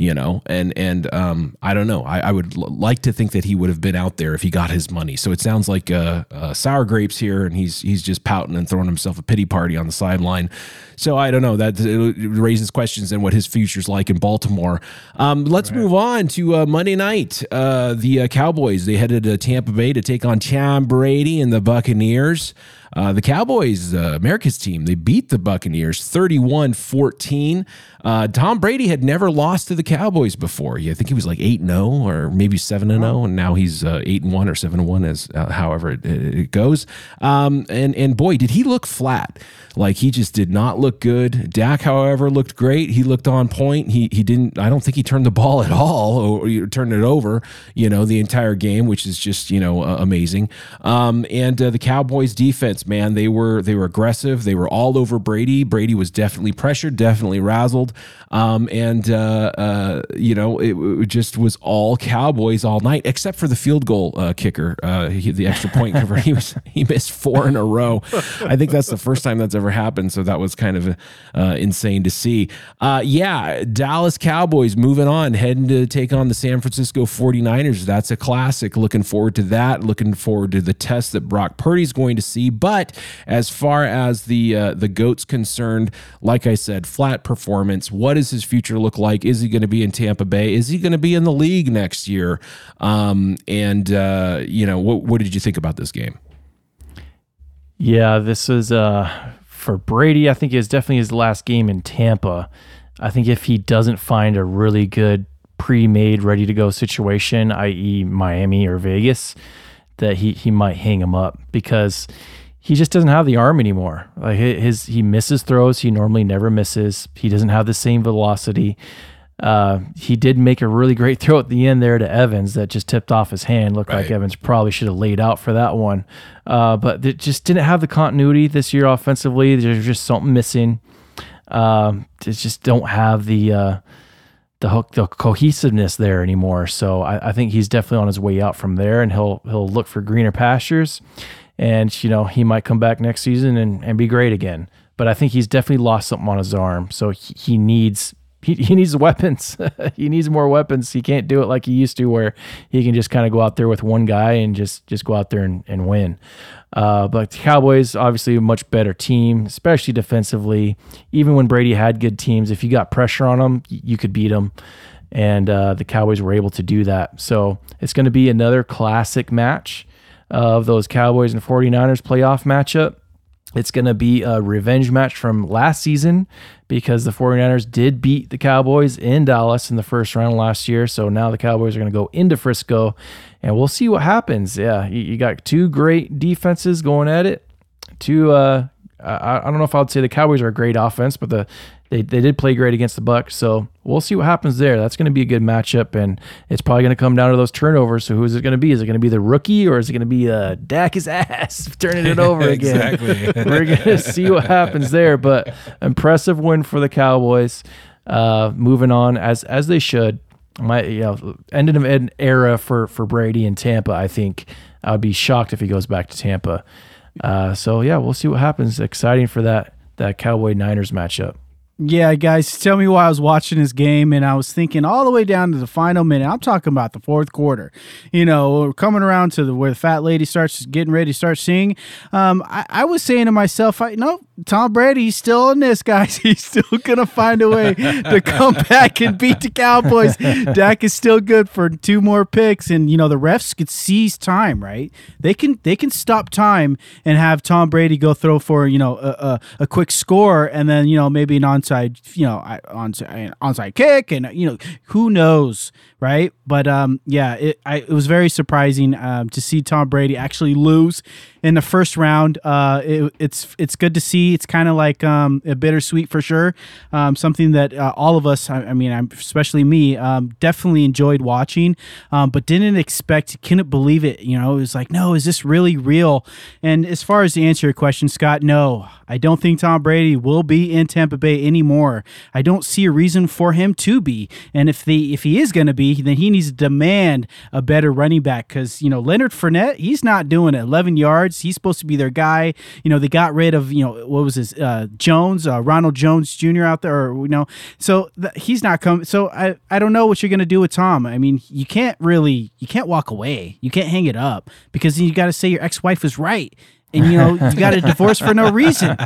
You know? And and um i don't know. I, I would l- like to think that he would have been out there if he got his money. So it sounds like uh, uh sour grapes here and he's he's just pouting and throwing himself a pity party on the sideline. So i don't know. That raises questions and what his future's like in baltimore. Um let's move on to uh, monday night. Uh the uh, cowboys they headed to tampa bay to take on tom brady and the buccaneers uh, the Cowboys, uh, America's team, they beat the Buccaneers 31 14. Uh, Tom Brady had never lost to the Cowboys before. Yeah, I think he was like 8 0 or maybe 7 0, and now he's uh, 8 1 or 7 1, as uh, however it, it goes. Um, and, and boy, did he look flat. Like he just did not look good. Dak, however, looked great. He looked on point. He he didn't. I don't think he turned the ball at all or, or turned it over. You know the entire game, which is just you know uh, amazing. Um, and uh, the Cowboys defense, man, they were they were aggressive. They were all over Brady. Brady was definitely pressured, definitely razzled. Um, and uh, uh, you know it, it just was all Cowboys all night, except for the field goal uh, kicker, uh, he, the extra point cover. he was he missed four in a row. I think that's the first time that's ever happened. So that was kind of uh, insane to see. Uh, yeah, Dallas Cowboys moving on, heading to take on the San Francisco 49ers. That's a classic. Looking forward to that. Looking forward to the test that Brock Purdy's going to see. But as far as the uh, the goats concerned, like I said, flat performance. What does his future look like? Is he going to be in Tampa Bay? Is he going to be in the league next year? Um, and uh, you know, what what did you think about this game?
Yeah, this is uh for Brady. I think it's definitely his last game in Tampa. I think if he doesn't find a really good pre-made, ready to go situation, i.e., Miami or Vegas, that he he might hang him up because he just doesn't have the arm anymore. Like his he misses throws he normally never misses. He doesn't have the same velocity. Uh, he did make a really great throw at the end there to Evans that just tipped off his hand. Looked like Evans probably should have laid out for that one. Uh, but it just didn't have the continuity this year offensively. There's just something missing. Um, they just don't have the uh, the hook, the cohesiveness there anymore. So I, I think he's definitely on his way out from there, and he'll he'll look for greener pastures. And you know he might come back next season and, and be great again. but I think he's definitely lost something on his arm. So he, he needs he, he needs weapons. he needs more weapons. He can't do it like he used to, where he can just kind of go out there with one guy and just just go out there and, and win. Uh, but the Cowboys, obviously, a much better team, especially defensively. Even when Brady had good teams, if you got pressure on them, you could beat them. And uh, the Cowboys were able to do that. So it's going to be another classic match of those Cowboys and 49ers playoff matchup. It's going to be a revenge match from last season because the 49ers did beat the Cowboys in Dallas in the first round last year. So now the Cowboys are going to go into Frisco and we'll see what happens. Yeah, you, got two great defenses going at it. Two, uh, I, I don't know if I would say the Cowboys are a great offense, but the they, they did play great against the Bucks, so we'll see what happens there. That's going to be a good matchup, and it's probably going to come down to those turnovers. So who is it going to be? Is it going to be the rookie, or is it going to be uh, Dak his ass turning it over again? exactly. We're going to see what happens there. But impressive win for the Cowboys. Uh, moving on as as they should. My you know ending of an era for for Brady in Tampa. I think I would be shocked if he goes back to Tampa. Uh, so yeah, we'll see what happens. Exciting for that that Cowboy Niners matchup.
Yeah, guys, tell me why I was watching this game and I was thinking all the way down to the final minute. I'm talking about the fourth quarter. You know, coming around to the where the fat lady starts getting ready to start singing. Um, I, I was saying to myself, I no, Tom Brady, he's still in this, guys. He's still gonna find a way to come back and beat the Cowboys. Dak is still good for two more picks, and you know the refs could seize time, right? They can they can stop time and have Tom Brady go throw for you know a, a, a quick score, and then you know maybe an onside you know onside onside kick, and you know who knows, right? But um, yeah, it I, it was very surprising um, to see Tom Brady actually lose in the first round. Uh, it, it's it's good to see. It's kind of like um, a bittersweet for sure. Um, something that uh, all of us, I, I mean, especially me, um, definitely enjoyed watching, um, but didn't expect, couldn't believe it. You know, it was like, no, is this really real? And as far as to answer your question, Scott, no, I don't think Tom Brady will be in Tampa Bay anymore. I don't see a reason for him to be. And if the if he is going to be, then he needs to demand a better running back because you know Leonard Fournette, he's not doing it. 11 yards. He's supposed to be their guy. You know, they got rid of you know what was his uh, Jones, uh, Ronald Jones Jr. out there, or you know, so th- he's not coming. So I I don't know what you're to do with Tom. I mean, you can't really you can't walk away. You can't hang it up because you got to say your ex wife was right and you know you got a divorce for no reason.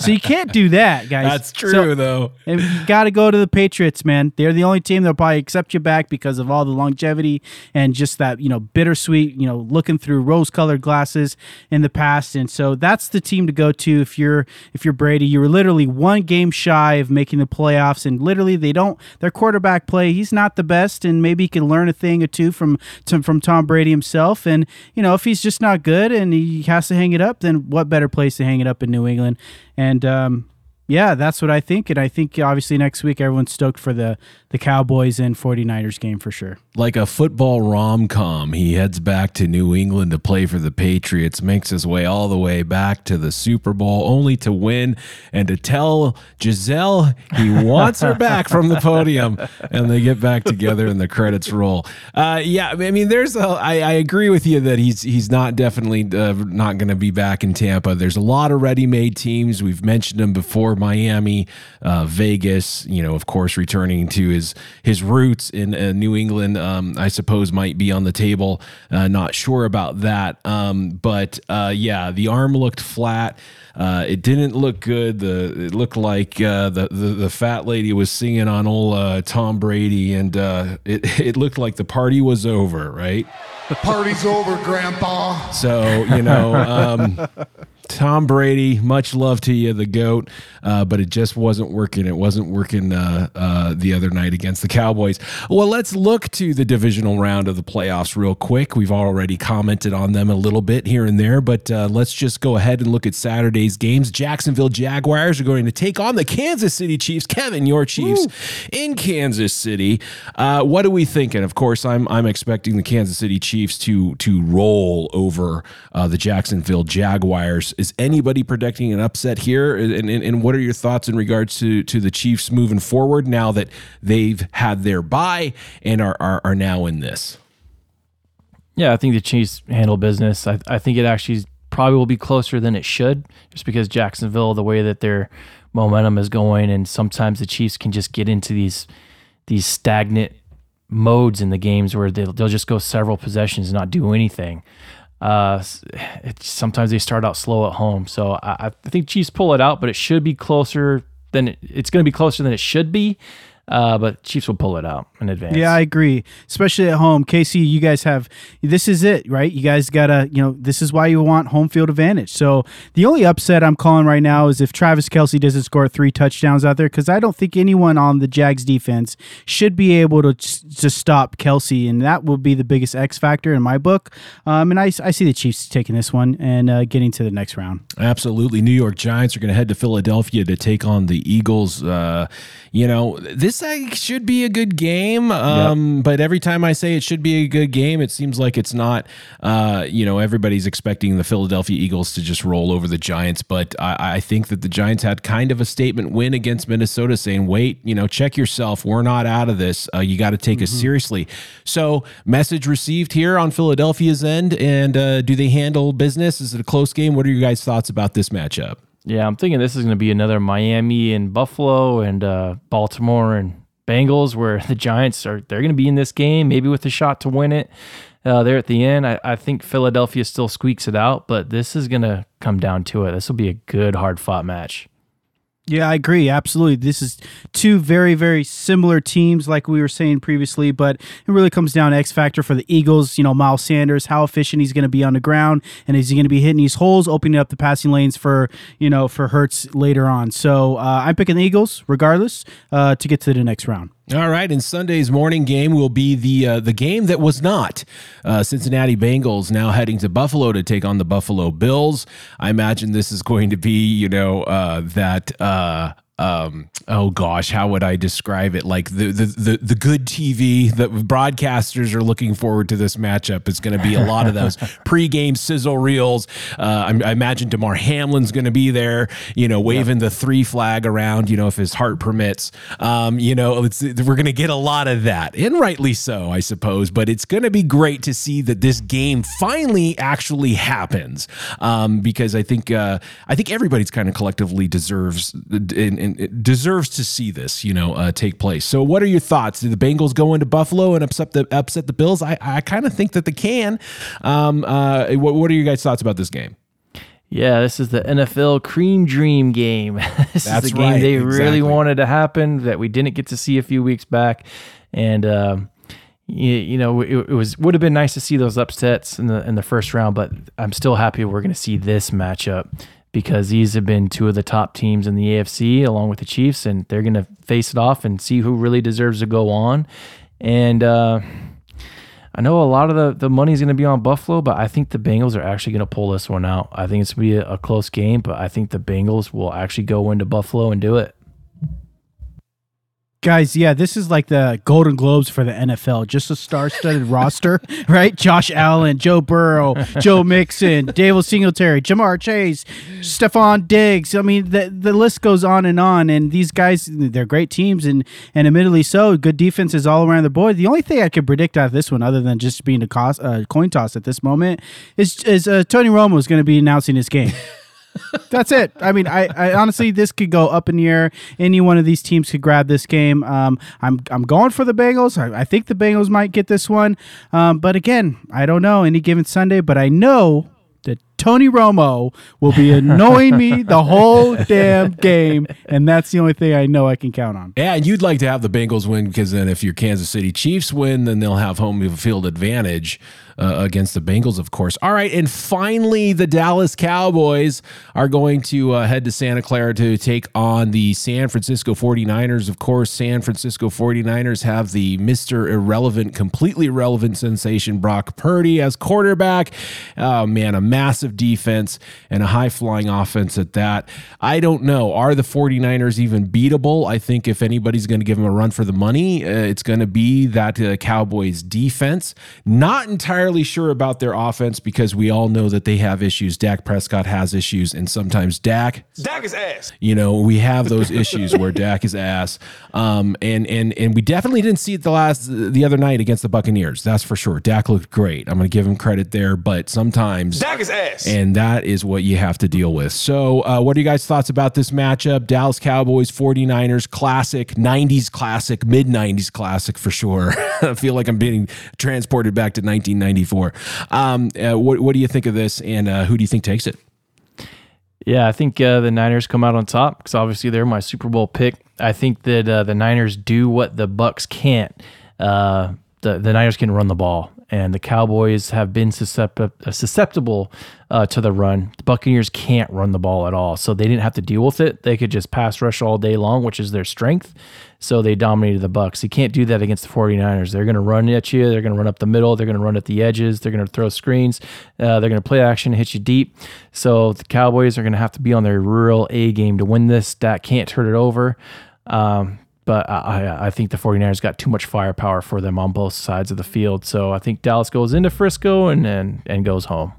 So you can't do that, guys.
That's true,
so,
though.
And you got to go to the Patriots, man. They're the only team that'll probably accept you back because of all the longevity and just that you know bittersweet, you know, looking through rose-colored glasses in the past. And so that's the team to go to if you're if you're Brady. You were literally one game shy of making the playoffs, and literally they don't their quarterback play. He's not the best, and maybe he can learn a thing or two from from Tom Brady himself. And you know, if he's just not good and he has to hang it up, then what better place to hang it up in New England? And um, yeah, that's what I think. And I think obviously next week everyone's stoked for the the Cowboys and 49ers game for sure.
Like a football rom com, he heads back to New England to play for the Patriots, makes his way all the way back to the Super Bowl, only to win and to tell Gisele he wants her back from the podium. And they get back together and the credits roll. Uh, yeah, I mean, there's a, I, I agree with you that he's he's not definitely uh, not going to be back in Tampa. There's a lot of ready made teams. We've mentioned them before Miami, uh, Vegas, you know, of course, returning to his his roots in uh, New England, um, I suppose, might be on the table. Uh, not sure about that, um, but uh, yeah, the arm looked flat. Uh, it didn't look good. The it looked like uh, the, the, the fat lady was singing on old uh, Tom Brady, and it it looked like the party was over. Right?
The party's over, Grandpa.
So you know. Um, Tom Brady, much love to you, the GOAT, uh, but it just wasn't working. It wasn't working uh, uh, the other night against the Cowboys. Well, let's look to the divisional round of the playoffs real quick. We've already commented on them a little bit here and there, but uh, let's just go ahead and look at Saturday's games. Jacksonville Jaguars are going to take on the Kansas City Chiefs. Kevin, your Chiefs in Kansas City. Uh, what are we thinking? Of course, I'm I'm expecting the Kansas City Chiefs to to roll over uh, the Jacksonville Jaguars is anybody predicting an upset here? And, and, and, what are your thoughts in regards to, to the Chiefs moving forward now that they've had their bye and are, are, are now in this?
Yeah, I think the Chiefs handle business. I, I think it actually probably will be closer than it should, just because Jacksonville, the way that their momentum is going, and sometimes the Chiefs can just get into these these stagnant modes in the games where they'll, they'll just go several possessions and not do anything. Uh, sometimes they start out slow at home, so I, I think Chiefs pull it out, but it should be closer than it, it's going to be closer than it should be. Uh, but Chiefs will pull it out in advance.
Yeah, I agree. Especially at home. KC, you guys have this is it, right? You guys gotta, you know, this is why you want home field advantage. So the only upset I'm calling right now is if Travis Kelce doesn't score three touchdowns out there, because I don't think anyone on the Jags defense should be able to to stop Kelce, and that will be the biggest X factor in my book. Um, and I, I see the Chiefs taking this one and uh, getting to the next round.
Absolutely. New York Giants are going to head to Philadelphia to take on the Eagles. Uh, you know, this should be a good game. Um, yep. But every time I say it should be a good game, it seems like it's not. Uh, you know, everybody's expecting the Philadelphia Eagles to just roll over the Giants. But I, I think that the Giants had kind of a statement win against Minnesota saying, wait, you know, check yourself. We're not out of this. Uh, you got to take mm-hmm. us seriously. So, message received here on Philadelphia's end. And uh, do they handle business? Is it a close game? What are your guys' thoughts about this matchup?
Yeah, I'm thinking this is going to be another Miami and Buffalo and uh, Baltimore and Bengals, where the Giants are they're going to be in this game, maybe with a shot to win it. Uh, there at the end, I, I think Philadelphia still squeaks it out, but this is going to come down to it. This will be a good, hard fought match.
Yeah, I agree. Absolutely. This is two very, very similar teams, like we were saying previously, but it really comes down to X Factor for the Eagles. You know, Miles Sanders, how efficient he's going to be on the ground, and is he going to be hitting these holes, opening up the passing lanes for, you know, for Hurts later on. So uh, I'm picking the Eagles, regardless, uh, to get to the next round.
All right, and Sunday's morning game will be the uh, the game that was not uh, Cincinnati Bengals now heading to Buffalo to take on the Buffalo Bills. I imagine this is going to be you know uh, that uh, um oh gosh how would i describe it? Like the the the, the good tv that broadcasters are looking forward to this matchup is going to be a lot of those pregame sizzle reels. Uh I, I imagine Damar Hamlin's going to be there you know waving the three flag around you know if his heart permits. Um you know we're going to get a lot of that and rightly so i suppose but it's going to be great to see that this game finally actually happens. Um because i think uh i think everybody's kind of collectively deserves in and deserves to see this, you know, uh, take place. So, what are your thoughts? Do the Bengals go into Buffalo and upset the upset the Bills? I I kind of think that they can. Um, uh, what what are your guys' thoughts about this game?
Yeah, this is the NFL Cream Dream game. this That's is the game right, they exactly. really wanted to happen that we didn't get to see a few weeks back, and. Um, you, you know, it, it, was would have been nice to see those upsets in the in the first round, but I'm still happy we're going to see this matchup because these have been two of the top teams in the AFC along with the Chiefs, and they're going to face it off and see who really deserves to go on. And uh, I know a lot of the, the money is going to be on Buffalo, but I think the Bengals are actually going to pull this one out. I think it's going to be a, a close game, but I think the Bengals will actually go into Buffalo and do it.
Guys, yeah, this is like the Golden Globes for the NFL. Just a star-studded roster, right? Josh Allen, Joe Burrow, Joe Mixon, David Singletary, Ja'Marr Chase, Stefon Diggs. I mean, the the list goes on and on. And these guys, they're great teams, and and admittedly so, good defenses all around the board. The only thing I could predict out of this one, other than just being a cost, uh, coin toss at this moment, is is uh, Tony Romo is going to be announcing his game. That's it. I mean, I, I, honestly, this could go up in the air. Any one of these teams could grab this game. Um, I'm I'm going for the Bengals. I, I think the Bengals might get this one. Um, but again, I don't know any given Sunday. But I know that Tony Romo will be annoying me the whole damn game, and that's the only thing I know I can count on.
Yeah, and you'd like to have the Bengals win because then if your Kansas City Chiefs win, then they'll have home field advantage uh, against the Bengals, of course. All right, and finally, the Dallas Cowboys are going to uh, head to Santa Clara to take on the San Francisco 49ers. Of course, San Francisco 49ers have the Mr. Irrelevant, completely irrelevant sensation Brock Purdy as quarterback. Oh, man, a massive defense and a high flying offense at that. I don't know. Are the 49ers even beatable? I think if anybody's going to give them a run for the money, uh, it's going to be that uh, Cowboys defense. Not entirely entirely sure about their offense because we all know that they have issues. Dak Prescott has issues, and sometimes Dak
Dak is ass.
You know, we have those issues where Dak is ass. Um, and and and we definitely didn't see it the last the other night against the Buccaneers. That's for sure. Dak looked great. I'm going to give him credit there, but sometimes
Dak is ass.
Yes.
And that is what you have to deal with. So, uh, what are you guys' thoughts about this matchup? Dallas Cowboys, 49ers, classic, 90s classic, mid 90s classic for sure. I feel like I'm being transported back to 1994. Um, uh, what, what do you think of this, and uh, who do you think takes it?
Yeah, I think uh, the Niners come out on top because obviously they're my Super Bowl pick. I think that uh, the Niners do what the Bucks can't. Uh, the the Niners can run the ball, and the Cowboys have been suscept- susceptible uh, to the run. The Buccaneers can't run the ball at all, so they didn't have to deal with it. They could just pass rush all day long, which is their strength. So they dominated the Bucks. You can't do that against the 49ers. They're going to run at you. They're going to run up the middle. They're going to run at the edges. They're going to throw screens. Uh, they're going to play action, hit you deep. So the Cowboys are going to have to be on their real A game to win this. Dak can't turn it over. Um, but I, I think the 49ers got too much firepower for them on both sides of the field. So I think Dallas goes into Frisco and and, and goes home.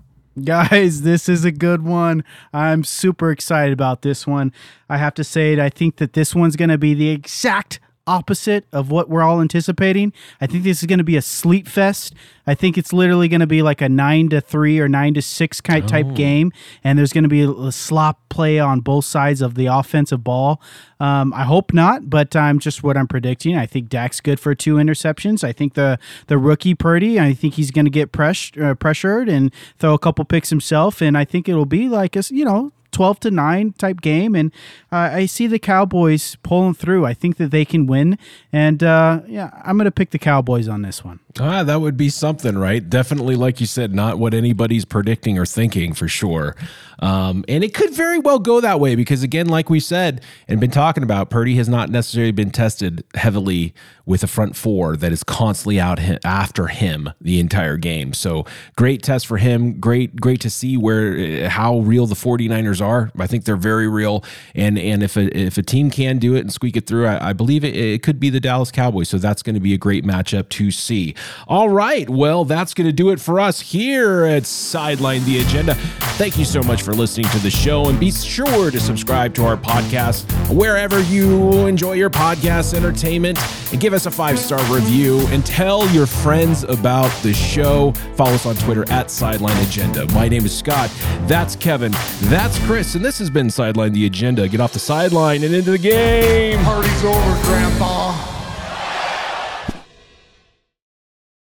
Guys, this is a good one. I'm super excited about this one. I have to say it. I think that this one's going to be the exact opposite of what we're all anticipating. I think this is going to be a sleep fest. I think it's literally going to be like a nine to three or nine to six kind type game, and there's going to be a slop play on both sides of the offensive ball. Um, I hope not, but I'm just what I'm predicting. I think Dak's good for two interceptions. I think the the rookie Purdy, I think he's going to get press, uh, pressured and throw a couple picks himself, and I think it'll be like a you know 12 to 9 type game and uh, i see the cowboys pulling through i think that they can win and uh, yeah i'm going to pick the cowboys on this one
Ah, that would be something, right? Definitely, like you said, not what anybody's predicting or thinking for sure. Um, and it could very well go that way because, again, like we said and been talking about, Purdy has not necessarily been tested heavily with a front four that is constantly out hi- after him the entire game. So great test for him. Great, great to see where how real the 49ers are. I think they're very real. And and if a, if a team can do it and squeak it through, I, I believe it, it could be the Dallas Cowboys. So that's going to be a great matchup to see. All right. Well, that's going to do it for us here at Sideline the Agenda. Thank you so much for listening to the show and be sure to subscribe to our podcast wherever you enjoy your podcast entertainment and give us a five star review and tell your friends about the show. Follow us on Twitter at Sideline Agenda. My name is Scott. That's Kevin. That's Chris. And this has been Sideline the Agenda. Get off the sideline and into the game.
Party's over, Grandpa.